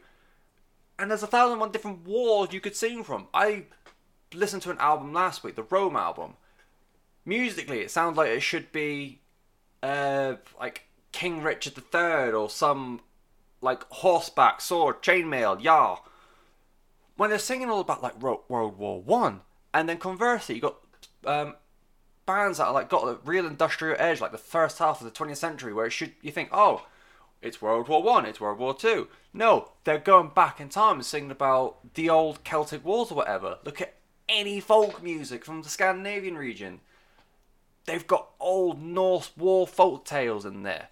And there's a thousand and one different wars you could sing from. I listened to an album last week, the Rome album. Musically, it sounds like it should be uh, like King Richard III or some like horseback, sword, chainmail, yah. When they're singing all about like World War One, and then conversely, you got um, bands that are like got a real industrial edge, like the first half of the 20th century, where it should you think, oh, it's World War One, it's World War Two. No, they're going back in time and singing about the old Celtic wars or whatever. Look at any folk music from the Scandinavian region. They've got old Norse war folk tales in there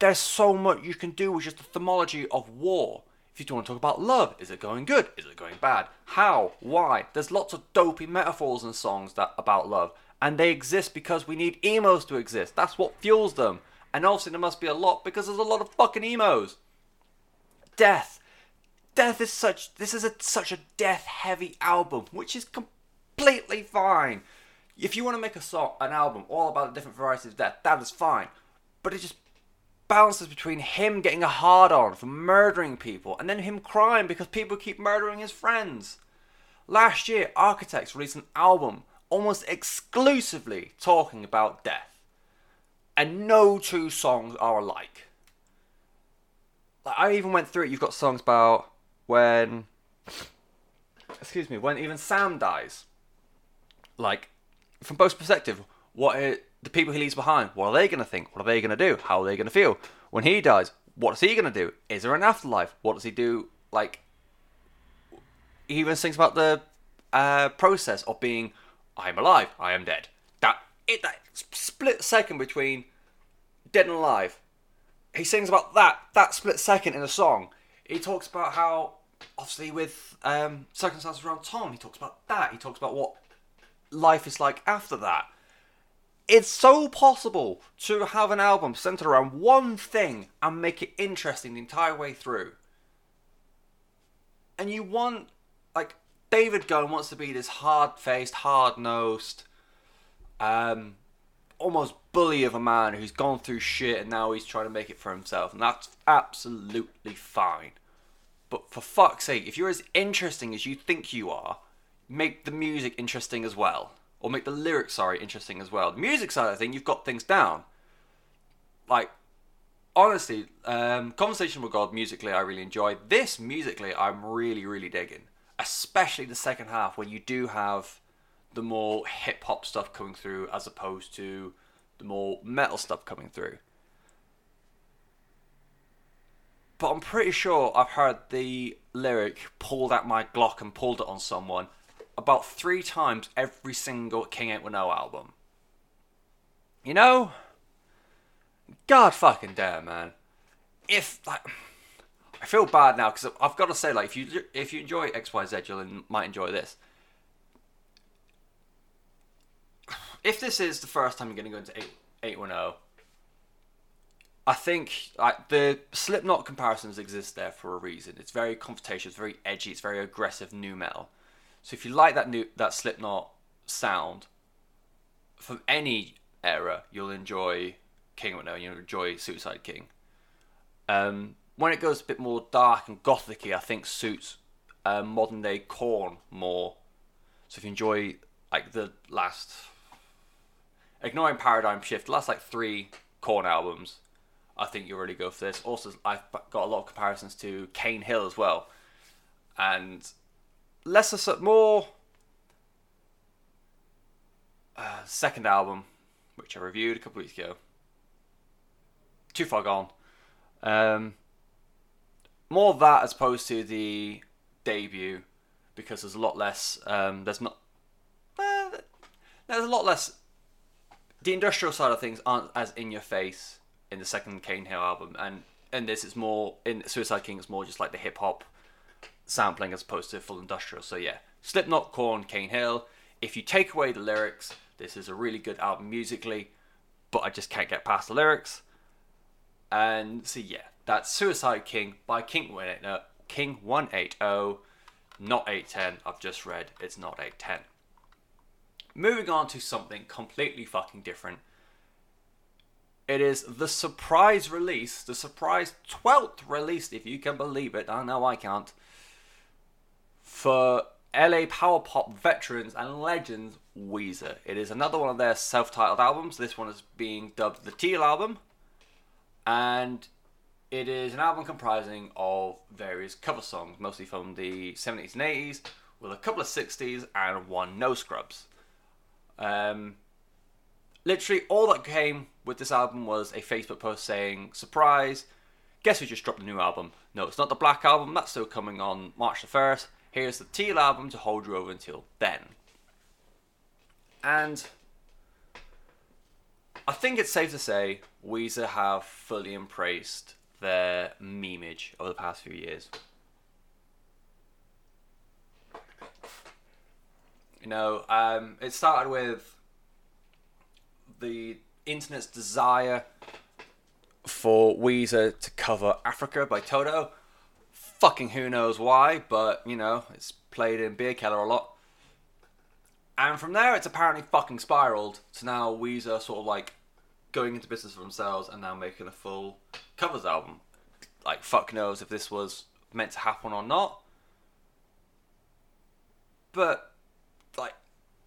there's so much you can do with just the themology of war. If you do want to talk about love, is it going good? Is it going bad? How? Why? There's lots of dopey metaphors and songs that about love, and they exist because we need emos to exist. That's what fuels them. And obviously there must be a lot because there's a lot of fucking emos. Death. Death is such. This is a, such a death-heavy album, which is completely fine. If you want to make a song, an album all about the different varieties of death, that is fine. But it just balances between him getting a hard on for murdering people and then him crying because people keep murdering his friends. Last year, Architects released an album almost exclusively talking about death. And no two songs are alike. Like, I even went through it. You've got songs about when. Excuse me, when even Sam dies. Like, from both perspective, what are, the people he leaves behind, what are they going to think? What are they going to do? How are they going to feel? When he dies, what's he going to do? Is there an afterlife? What does he do? Like, he even thinks about the uh, process of being, I am alive, I am dead. That it that split second between dead and alive. He sings about that that split second in a song. He talks about how, obviously, with um, circumstances around Tom, he talks about that. He talks about what life is like after that. It's so possible to have an album centered around one thing and make it interesting the entire way through. And you want like David Gunn wants to be this hard-faced, hard-nosed, um, almost bully of a man who's gone through shit and now he's trying to make it for himself, and that's absolutely fine. But for fuck's sake, if you're as interesting as you think you are, make the music interesting as well, or make the lyrics, sorry, interesting as well. The music side of the thing, you've got things down. Like honestly, um, Conversation with God musically, I really enjoy. This musically, I'm really, really digging especially the second half when you do have the more hip hop stuff coming through as opposed to the more metal stuff coming through. But I'm pretty sure I've heard the lyric pulled out my Glock and pulled it on someone about three times every single King 810 album. You know? God fucking damn, man. If, like I feel bad now because I've got to say, like, if you if you enjoy X Y Z, you might enjoy this. If this is the first time you're going to go into 810, I think like the Slipknot comparisons exist there for a reason. It's very confrontational, it's very edgy, it's very aggressive nu metal. So if you like that new that Slipknot sound from any era, you'll enjoy King of No, you'll enjoy Suicide King. Um, when it goes a bit more dark and gothicy, I think suits uh, modern day Korn more. So if you enjoy like the last, ignoring Paradigm Shift, last like three Korn albums, I think you'll really go for this. Also, I've got a lot of comparisons to Cane Hill as well, and lesser, more uh, second album, which I reviewed a couple weeks ago. Too far gone. Um, more of that as opposed to the debut because there's a lot less. Um, there's not. Uh, there's a lot less. The industrial side of things aren't as in your face in the second Cane Hill album, and in this it's more in Suicide King. It's more just like the hip hop sampling as opposed to full industrial. So yeah, Slipknot, Korn, Cane Hill. If you take away the lyrics, this is a really good album musically, but I just can't get past the lyrics. And so yeah, that's Suicide King by King One 180, uh, King 180, not 810. I've just read it's not 810. Moving on to something completely fucking different. It is the surprise release, the surprise 12th release, if you can believe it. I know I can't. For LA Power Pop veterans and legends, Weezer. It is another one of their self titled albums. This one is being dubbed the Teal album. And it is an album comprising of various cover songs, mostly from the 70s and 80s, with a couple of 60s and one no scrubs. Um, literally, all that came with this album was a Facebook post saying, Surprise, guess we just dropped a new album? No, it's not the Black Album, that's still coming on March the 1st. Here's the Teal album to hold you over until then. And I think it's safe to say Weezer have fully embraced their memeage over the past few years. You know, um, it started with the internet's desire for Weezer to cover Africa by Toto. Fucking who knows why, but you know, it's played in Bierkeller a lot. And from there, it's apparently fucking spiraled to now Weezer sort of like going into business for themselves and now making a full covers album. Like fuck knows if this was meant to happen or not. but like,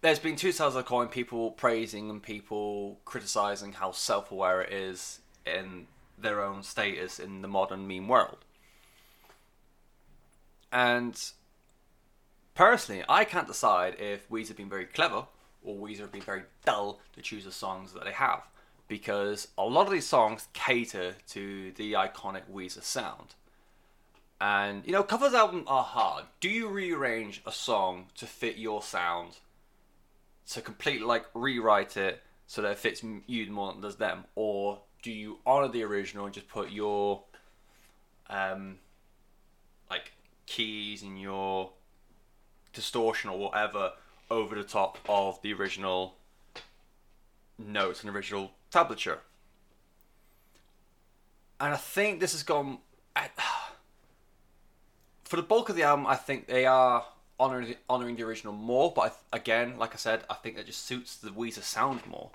there's been two sides of the coin: people praising and people criticizing how self-aware it is in their own status in the modern meme world. And personally, I can't decide if Weezer have been very clever or Weezer have been very dull to choose the songs that they have. Because a lot of these songs cater to the iconic Weezer sound. And, you know, covers albums are hard. Do you rearrange a song to fit your sound? To completely, like, rewrite it so that it fits you more than does them? Or do you honor the original and just put your, um, keys and your distortion or whatever over the top of the original notes and original tablature. And I think this has gone. (sighs) For the bulk of the album, I think they are honoring honoring the original more. But I, again, like I said, I think it just suits the Weezer sound more.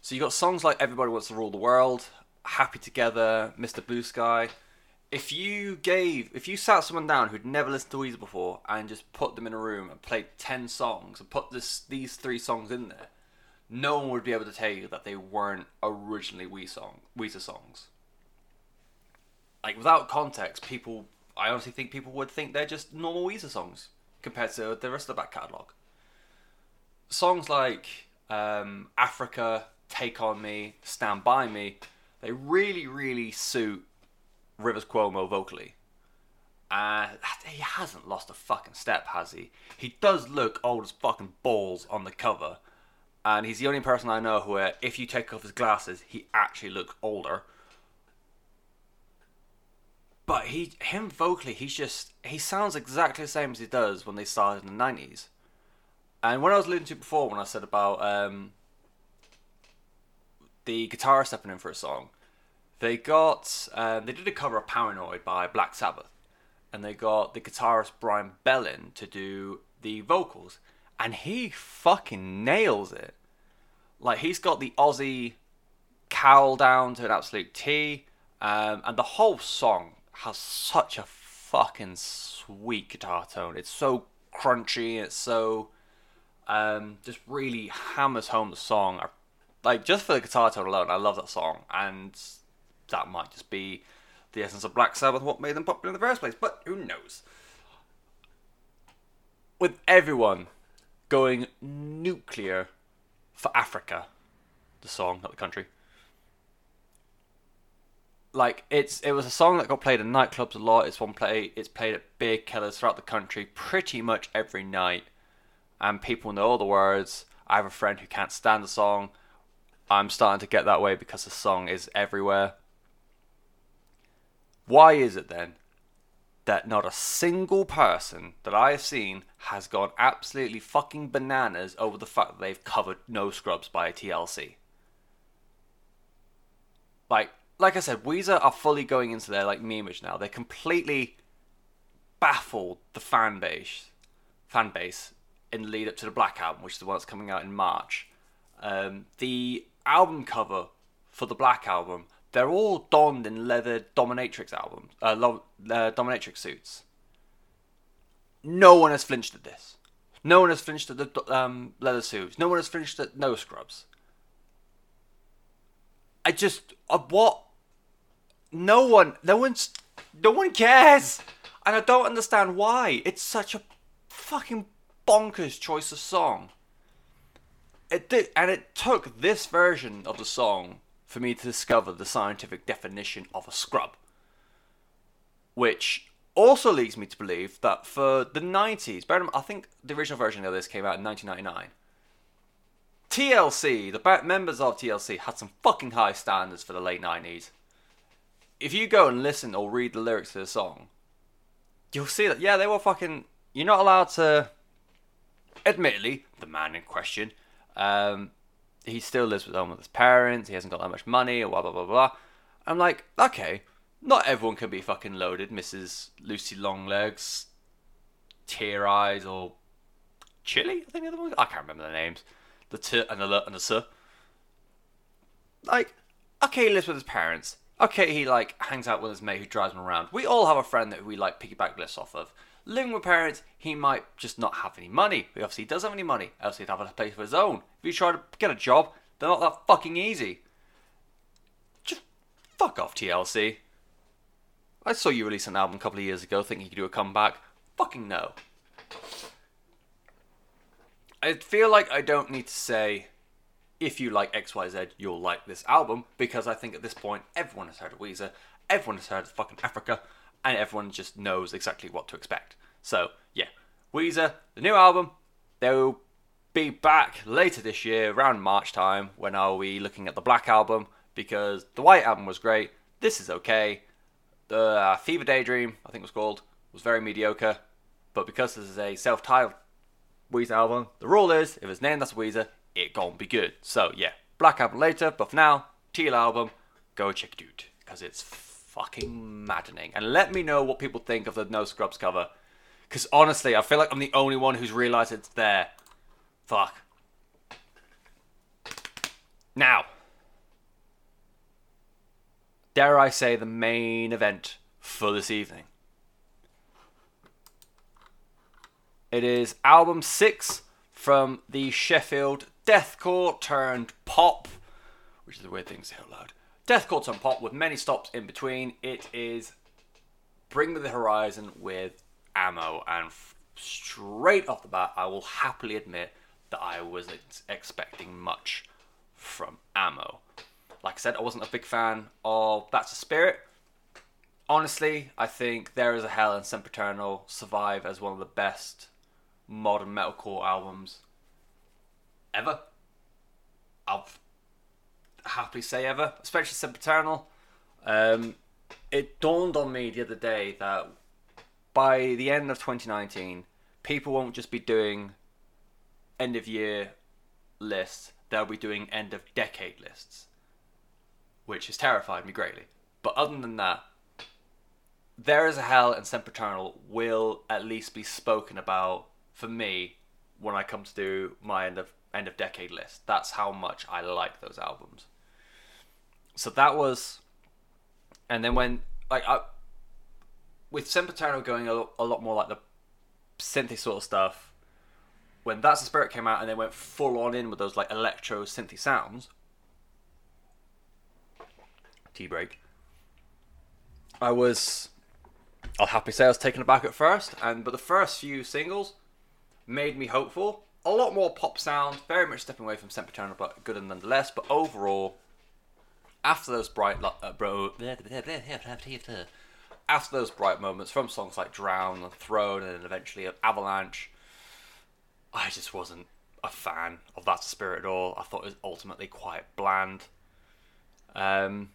So you got songs like "Everybody Wants to Rule the World," "Happy Together," "Mr. Blue Sky," if you gave, if you sat someone down who'd never listened to Weezer before and just put them in a room and played ten songs and put this these three songs in there, no one would be able to tell you that they weren't originally Weezer song Weezer songs. Like without context, people, I honestly think people would think they're just normal Weezer songs compared to the rest of the back catalogue. Songs like um, Africa, Take on Me, Stand by Me, they really, really suit Rivers Cuomo vocally. Uh, he hasn't lost a fucking step, has he? He does look old as fucking balls on the cover. And he's the only person I know who, if you take off his glasses, he actually looks older. But he, him vocally, he's just, he sounds exactly the same as he does when they started in the 90s. And when I was alluding to before, when I said about um, the guitar stepping in for a song, they got um, they did a cover of Paranoid by Black Sabbath, and they got the guitarist Brian Bellin to do the vocals, and he fucking nails it. Like he's got the Ozzy cowl down to an absolute T, um, and the whole song has such a fucking sweet guitar tone. It's so crunchy. It's so um, just really hammers home the song. Like just for the guitar tone alone, I love that song, and that might just be the essence of Black Sabbath, what made them popular in the first place. But who knows? With everyone going nuclear for Africa, the song, not the country. Like it's it was a song that got played in nightclubs a lot. It's one play. It's played at Bierkellers throughout the country pretty much every night, and people know all the words. I have a friend who can't stand the song. I'm starting to get that way because the song is everywhere. Why is it then that not a single person that I have seen has gone absolutely fucking bananas over the fact that they've covered No Scrubs by TLC? Like, like I said, Weezer are fully going into their like memeage now. They're completely baffled the fan base, fan base in the lead up to the Black album, which is the one that's coming out in March. Um, the album cover for the Black album they're all donned in leather dominatrix albums, uh, lo- uh, dominatrix suits. No one has flinched at this. No one has flinched at the um, leather suits. No one has flinched at no scrubs. I just uh, what? No one, no one's, no one cares, and I don't understand why. It's such a fucking bonkers choice of song. It did, and it took this version of the song for me to discover the scientific definition of a scrub. Which also leads me to believe that for the 90s, I think the original version of this came out in 1999. TLC, the members of TLC, had some fucking high standards for the late 90s. If you go and listen or read the lyrics to the song, you'll see that, yeah, they were fucking. You're not allowed to. Admittedly, the man in question um, he still lives with home with his parents. He hasn't got that much money, or blah blah blah blah. I'm like, okay, not everyone can be fucking loaded, Mrs. Lucy Longlegs, Tear Eyes, or Chili. I think the other one. I can't remember the names. The T and the and the S. Like, okay, he lives with his parents. Okay, he like hangs out with his mate who drives him around. We all have a friend that we like piggyback lists off of. Living with parents, he might just not have any money. He obviously doesn't have any money, else he'd have a place of his own. If you try to get a job, they're not that fucking easy. Just fuck off, TLC. I saw you release an album a couple of years ago thinking you could do a comeback. Fucking no. I feel like I don't need to say if you like XYZ, you'll like this album because I think at this point everyone has heard of Weezer, everyone has heard of fucking Africa, and everyone just knows exactly what to expect. So, yeah, Weezer, the new album, they'll be back later this year, around March time, when I'll be looking at the Black album because the White album was great, this is okay. The uh, Fever Daydream, I think it was called, was very mediocre, but because this is a self titled Weezer album, the rule is if it's named as Weezer, it gon' be good. So yeah, Black album later, but for now, Teal album, go check it out because it's fucking maddening. And let me know what people think of the No Scrubs cover, because honestly, I feel like I'm the only one who's realised it's there. Fuck. Now, dare I say the main event for this evening. It is album six from the Sheffield deathcore turned pop, which is a weird thing to say out loud. Deathcore turned pop with many stops in between. It is Bring Me the Horizon with amo, and f- straight off the bat, I will happily admit that I wasn't expecting much from amo. Like I said, I wasn't a big fan of That's a Spirit. Honestly, I think There Is a Hell and Sempiternal survive as one of the best modern metalcore albums ever. I'll happily say ever, especially Sempiternal. Um, it dawned on me the other day that by the end of 2019, people won't just be doing end of year lists, they'll be doing end of decade lists, which has terrified me greatly. But other than that, There is a Hell and Sempiternal will at least be spoken about for me when I come to do my end of end of decade list. That's how much I like those albums. So that was, and then when like I, with Sempiternal going a, a lot more like the synthy sort of stuff. When That's the Spirit came out and they went full on in with those like electro synthy sounds. Tea break. I was, I'll happily say I was taken aback at first, and but the first few singles made me hopeful. A lot more pop sound, very much stepping away from Sempiternal, but good nonetheless. But overall, after those bright, lo- uh, bro, after those bright moments from songs like Drown and Throne, and eventually Avalanche, I just wasn't a fan of that spirit at all. I thought it was ultimately quite bland. Um,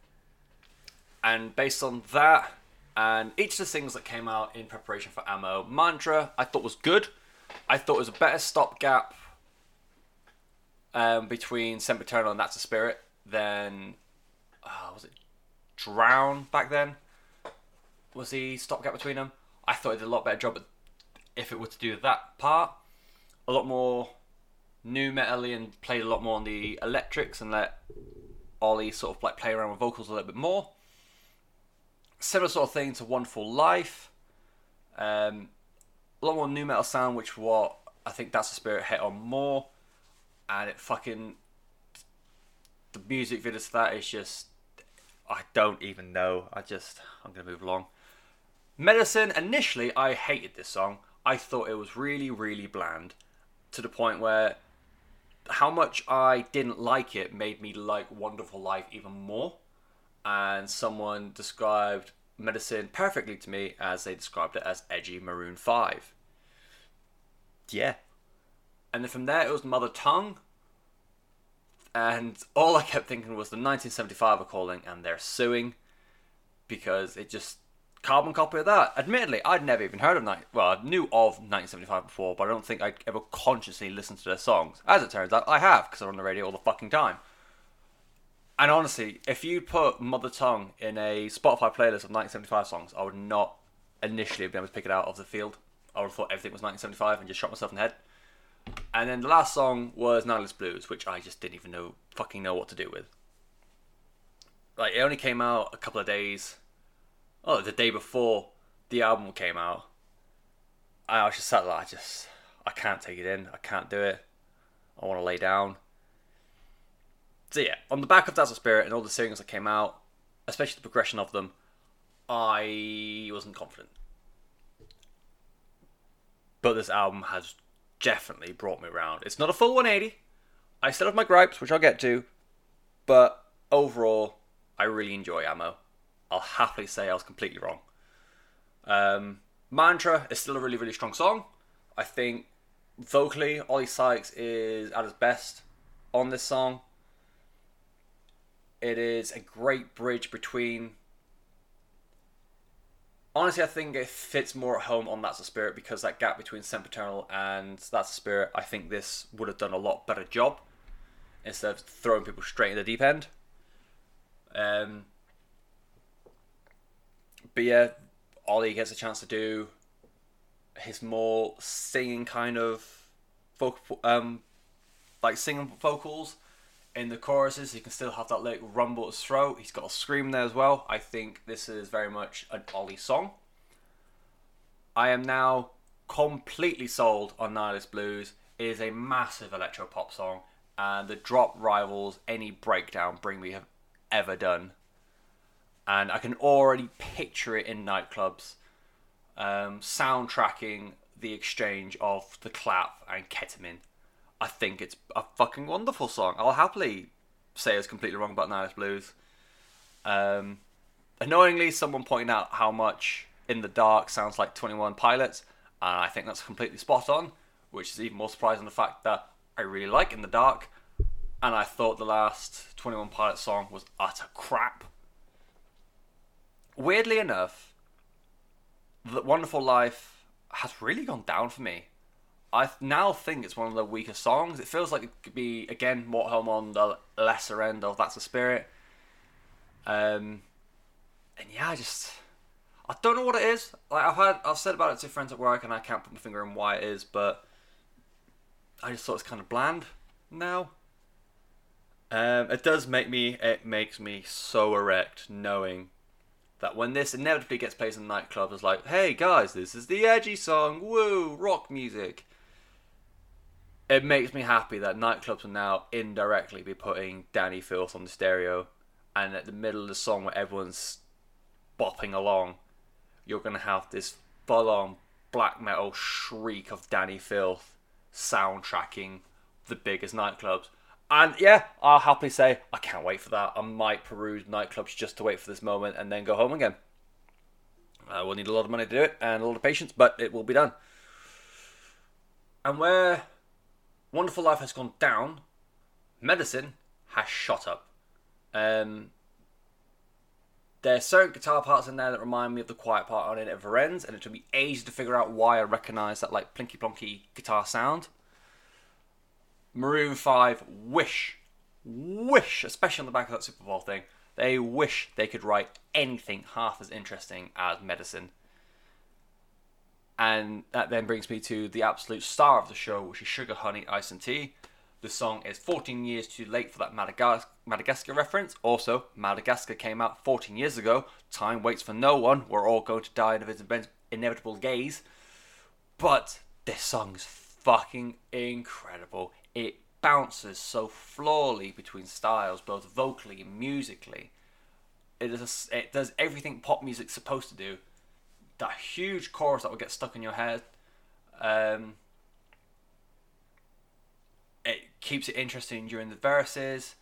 and based on that, and each of the things that came out in preparation for amo, Mantra I thought was good. I thought it was a better stopgap um, between Sempiternal and That's a Spirit than uh, was it Drown back then? Was the stopgap between them? I thought it did a lot better job if it were to do that part. A lot more nu metal and played a lot more on the electrics and let Oli sort of like play around with vocals a little bit more. Similar sort of thing to Wonderful Life. Um, a lot more nu metal sound, which what I think that's the spirit hit on more, and it fucking the music video to that is just I don't even know. I just I'm gonna move along. Medicine. Initially, I hated this song. I thought it was really, really bland, to the point where how much I didn't like it made me like Wonderful Life even more. And someone described medicine perfectly to me as they described it as edgy Maroon 5. Yeah. And then from there it was Mother Tongue. And all I kept thinking was the 1975 are calling and they're suing because it just carbon copy of that. Admittedly, I'd never even heard of night. Well, I knew of 1975 before, but I don't think I'd ever consciously listened to their songs. As it turns out, I have because they're on the radio all the fucking time. And honestly, if you put Mother Tongue in a Spotify playlist of 1975 songs, I would not initially have been able to pick it out of the field. I would have thought everything was 1975 and just shot myself in the head. And then the last song was Nihilist Blues, which I just didn't even know fucking know what to do with. Like it only came out a couple of days, oh, the day before the album came out, I was just sat there. I just I can't take it in. I can't do it. I want to lay down. So yeah, on the back of a Spirit and all the singles that came out, especially the progression of them, I wasn't confident. But this album has definitely brought me around. It's not a full 180. I still have my gripes, which I'll get to, but overall, I really enjoy amo. I'll happily say I was completely wrong. Um, Mantra is still a really, really strong song. I think vocally, Oli Sykes is at his best on this song. It is a great bridge between. Honestly, I think it fits more at home on That's a Spirit because that gap between Sempiternal and That's a Spirit, I think this would have done a lot better job instead of throwing people straight in the deep end. Um, but yeah, Oli gets a chance to do his more singing kind of vocal, um, like singing vocals in the choruses. He can still have that like rumble at his throat. He's got a scream there as well. I think this is very much an Oli song. I am now completely sold on Nihilist Blues. It is a massive electro pop song, and the drop rivals any breakdown Bring Me have ever done. And I can already picture it in nightclubs, um, soundtracking the exchange of the clap and ketamine. I think it's a fucking wonderful song. I'll happily say it's completely wrong about Nihilist Blues. Um, annoyingly, someone pointed out how much In the Dark sounds like 21 Pilots, and I think that's completely spot on, which is even more surprising the fact that I really like In the Dark, and I thought the last 21 Pilots song was utter crap. Weirdly enough, The Wonderful Life has really gone down for me. I now think it's one of the weaker songs. It feels like it could be again more home on the lesser end of That's a Spirit. Um, and yeah, I just I don't know what it is. Like I've had I've said about it to friends at work, and I can't put my finger on why it is, but I just thought it's kind of bland now. Um, it does make me it makes me so erect knowing that when this inevitably gets played in the nightclub, it's like, hey guys, this is the edgy song, woo, rock music. It makes me happy that nightclubs will now indirectly be putting Dani Filth on the stereo, and at the middle of the song where everyone's bopping along, you're gonna have this full-on black metal shriek of Dani Filth soundtracking the biggest nightclubs. And yeah, I'll happily say I can't wait for that. I might peruse nightclubs just to wait for this moment and then go home again. I will need a lot of money to do it and a lot of patience, but it will be done. And where Wonderful Life has gone down, Medicine has shot up. Um, there's certain guitar parts in there that remind me of the quiet part on it at Varennes, and it took me ages to figure out why I recognise that like plinky plonky guitar sound. Maroon 5 wish, wish, especially on the back of that Super Bowl thing, they wish they could write anything half as interesting as medicine. And that then brings me to the absolute star of the show, which is Sugar Honey Ice and Tea. The song is 14 years too late for that Madagas- Madagascar reference. Also, Madagascar came out 14 years ago. Time waits for no one. We're all going to die of its inevitable gaze. But this song is fucking incredible. It bounces so flawlessly between styles, both vocally and musically. It, is a, it does everything pop music's supposed to do. That huge chorus that will get stuck in your head. Um, it keeps it interesting during the verses.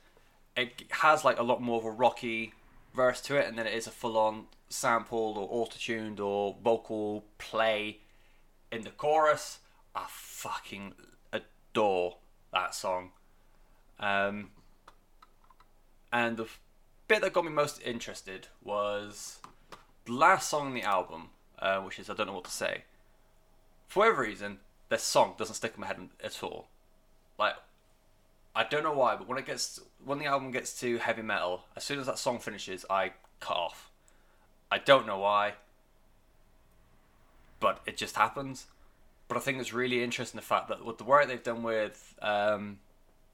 It has like a lot more of a rocky verse to it, and then it is a full-on sampled or auto-tuned or vocal play in the chorus. I fucking adore that song. Um, and the bit that got me most interested was the last song on the album, uh, which is I don't know what to say. For whatever reason, this song doesn't stick in my head at all. Like, I don't know why, but when it gets when the album gets to heavy metal, as soon as that song finishes, I cut off. I don't know why, but it just happens. But I think it's really interesting the fact that with the work they've done with um,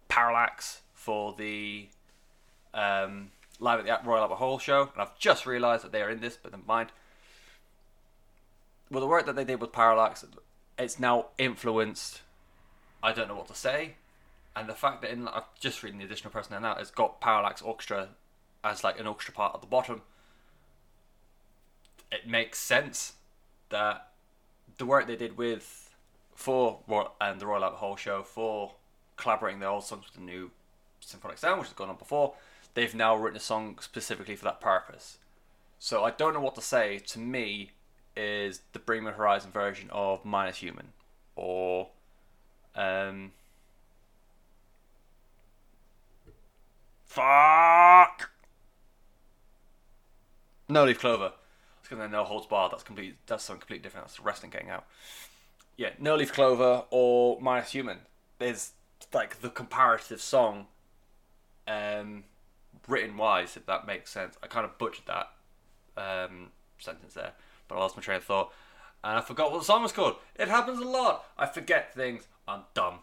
Parallax for the um, live at the Royal Albert Hall show, and I've just realised that they are in this, but never mind. Well, the work that they did with Parallax, it's now influenced. I don't know what to say, and the fact that in I've just reading the additional personnel now, it's got Parallax Orchestra as like an orchestra part at the bottom. It makes sense that the work they did with for and the Royal Albert Hall show for collaborating their old songs with the new symphonic sound, which has gone on before, they've now written a song specifically for that purpose. So I don't know what to say. To me, is the Bring Me Horizon version of Minus Human, or um, fuck. No leaf clover. It's gonna no holds barred. That's complete. That's something completely different. That's the wrestling getting out. Yeah, no leaf clover or minus human. There's like the comparative song, um, written wise. If that makes sense. I kind of butchered that um, sentence there, but I lost my train of thought, and I forgot what the song was called. It happens a lot. I forget things. I'm dumb.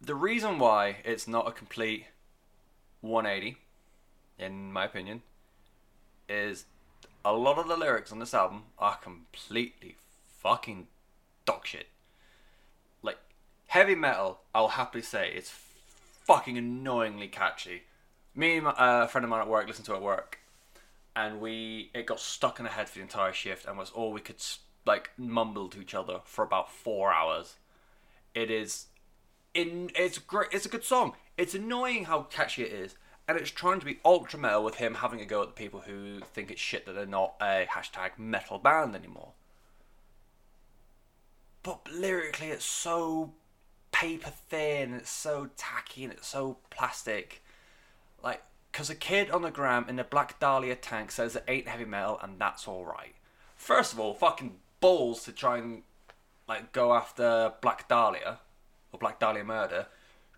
The reason why it's not a complete 180, in my opinion, is a lot of the lyrics on this album are completely fucking dog shit. Like, heavy metal, I'll happily say, it's fucking annoyingly catchy. Me and my, uh, a friend of mine at work listened to it at work, and we it got stuck in our head for the entire shift, and was all we could like mumble to each other for about four hours. It is, in it's great. It's a good song. It's annoying how catchy it is, and it's trying to be ultra metal with him having a go at the people who think it's shit that they're not a hashtag metal band anymore. But lyrically, it's so paper thin, it's so tacky, and it's so plastic. Like, because a kid on the gram in a Black Dahlia tank says it ain't heavy metal, and that's alright. First of all, fucking balls to try and like go after Black Dahlia or Black Dahlia murder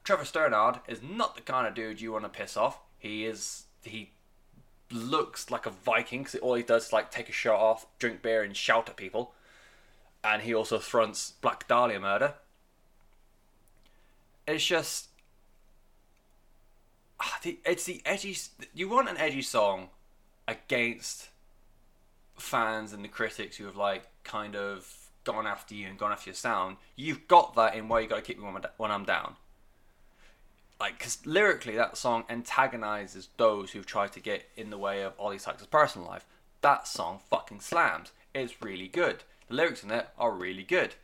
Trevor Strnad is not the kind of dude you want to piss off. He is he looks like a Viking because all he does is like take a shirt off, drink beer, and shout at people. And he also fronts Black Dahlia murder. It's just ah, it's the edgy. You want an edgy song against fans and the critics who have like kind of gone after you and gone after your sound. You've got that in why you got to keep me when I'm down like because lyrically that song antagonizes those who've tried to get in the way of Oli Sykes' personal life. That song fucking slams. It's really good. The lyrics in it are really good.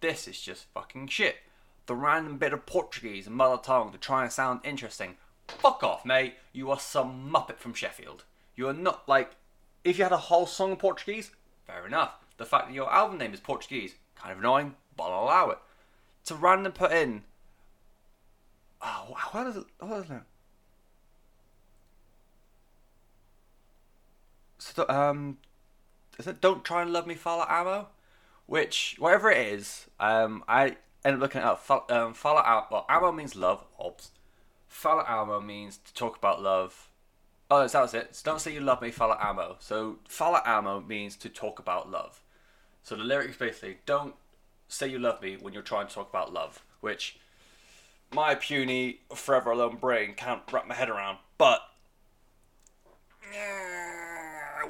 This is just fucking shit. The random bit of Portuguese and mother tongue to try and sound interesting. Fuck off, mate. You are some muppet from Sheffield. You are not like. If you had a whole song in Portuguese, fair enough. The fact that your album name is Portuguese, kind of annoying, but I'll allow it. To random put in Oh, what is it? What is it? So, um, is it "Don't Try and Love Me, Fala amo"? Which, whatever it is, um, I ended up looking it up. Um, Fala amo, well, amo means love. Oops. Fala amo means to talk about love. Oh, that was it. So don't say you love me, Fala amo. So Fala amo means to talk about love. So the lyrics basically don't say you love me when you're trying to talk about love, which my puny, forever alone brain can't wrap my head around. But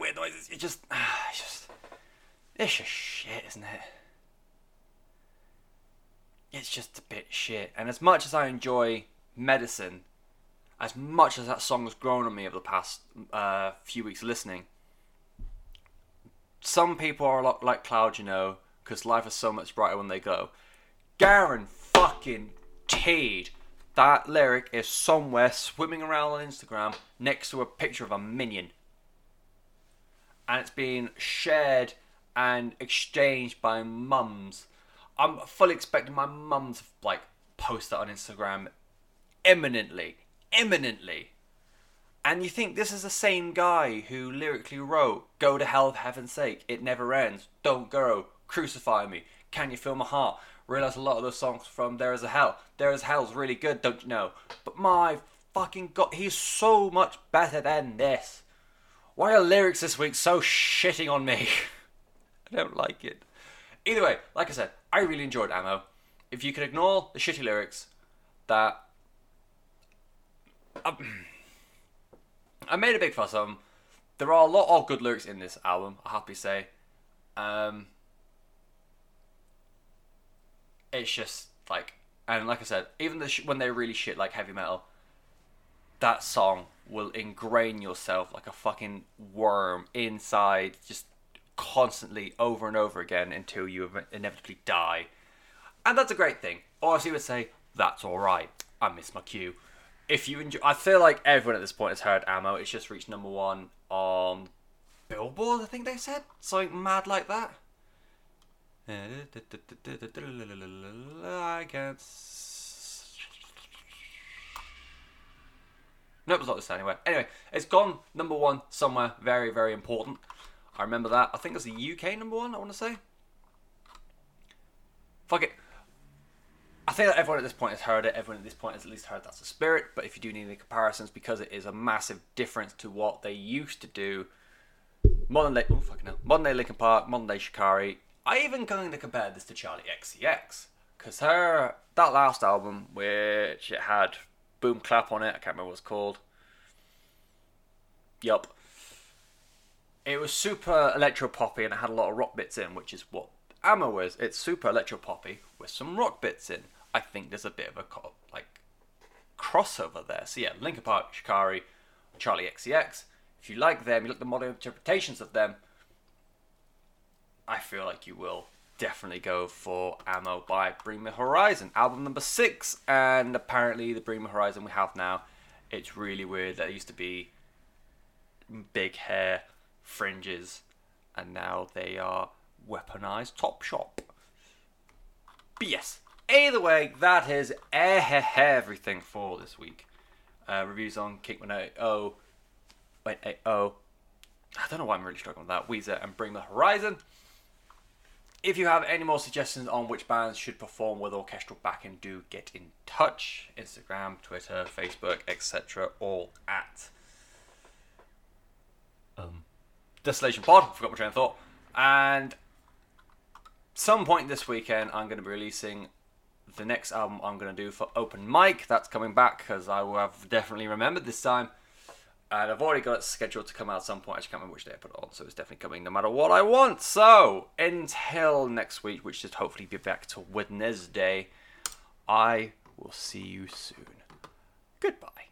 weird noises. It just, (sighs) it's just, it's just shit, isn't it? It's just a bit shit. And as much as I enjoy medicine, as much as that song has grown on me over the past uh, few weeks listening, some people are a lot like clouds, you know, because life is so much brighter when they go. Garen fucking Teed. That lyric is somewhere swimming around on Instagram next to a picture of a minion. And it's being shared and exchanged by mums. I'm fully expecting my mum to like post that on Instagram imminently. eminently. And you think this is the same guy who lyrically wrote, Go to hell for heaven's sake, it never ends, don't go, crucify me, can you feel my heart? realize a lot of those songs from There Is a Hell. There Is Hell's really good, don't you know? But my fucking god, he's so much better than this. Why are lyrics this week so shitting on me? (laughs) I don't like it. Either way, like I said, I really enjoyed amo. If you can ignore the shitty lyrics, that um, I made a big fuss of them. there are a lot of good lyrics in this album. I have to say, um, it's just like, and like I said, even the sh- when they're really shit like heavy metal, that song will ingrain yourself like a fucking worm inside, just constantly over and over again until you inevitably die. And that's a great thing. Or as you would say, that's alright. I miss my cue. If you enjoy, I feel like everyone at this point has heard amo. It's just reached number one on Billboard, I think they said. Something mad like that. I can't. No, it's not this anyway. Anyway, it's gone number one somewhere very, very important. I remember that. I think it's the UK number one, I want to say. Fuck it. I think that everyone at this point has heard it. Everyone at this point has at least heard that's the spirit. But if you do need any comparisons, because it is a massive difference to what they used to do, modern day, oh fucking hell, modern day Linkin Park, modern day Shikari. I even going to compare this to Charli XCX because her that last album, which it had Boom Clap on it, I can't remember what it's called. Yup. It was super electro poppy and it had a lot of rock bits in, which is what amo is. It's super electro poppy with some rock bits in. I think there's a bit of a like crossover there. So yeah, Linkin Park, Shikari, Charli XCX. If you like them, you like the modern interpretations of them. I feel like you will definitely go for amo by Bring Horizon, album number six. And apparently, the Bring Horizon we have now, it's really weird. There used to be big hair, fringes, and now they are weaponized top shop. Yes, either way, that is everything for this week. Uh, reviews on Kink 180. Wait, oh. I don't know why I'm really struggling with that. Weezer and Bring the Horizon. If you have any more suggestions on which bands should perform with orchestral backing, do get in touch. Instagram, Twitter, Facebook, etc. All at um, Desolation Pod. Forgot my train of thought. And some point this weekend, I'm going to be releasing the next album I'm going to do for Open Mic. That's coming back because I will have definitely remembered this time. And I've already got it scheduled to come out at some point. I just can't remember which day I put it on, so it's definitely coming no matter what I want. So, until next week, which should hopefully be back to Wednesday, I will see you soon. Goodbye.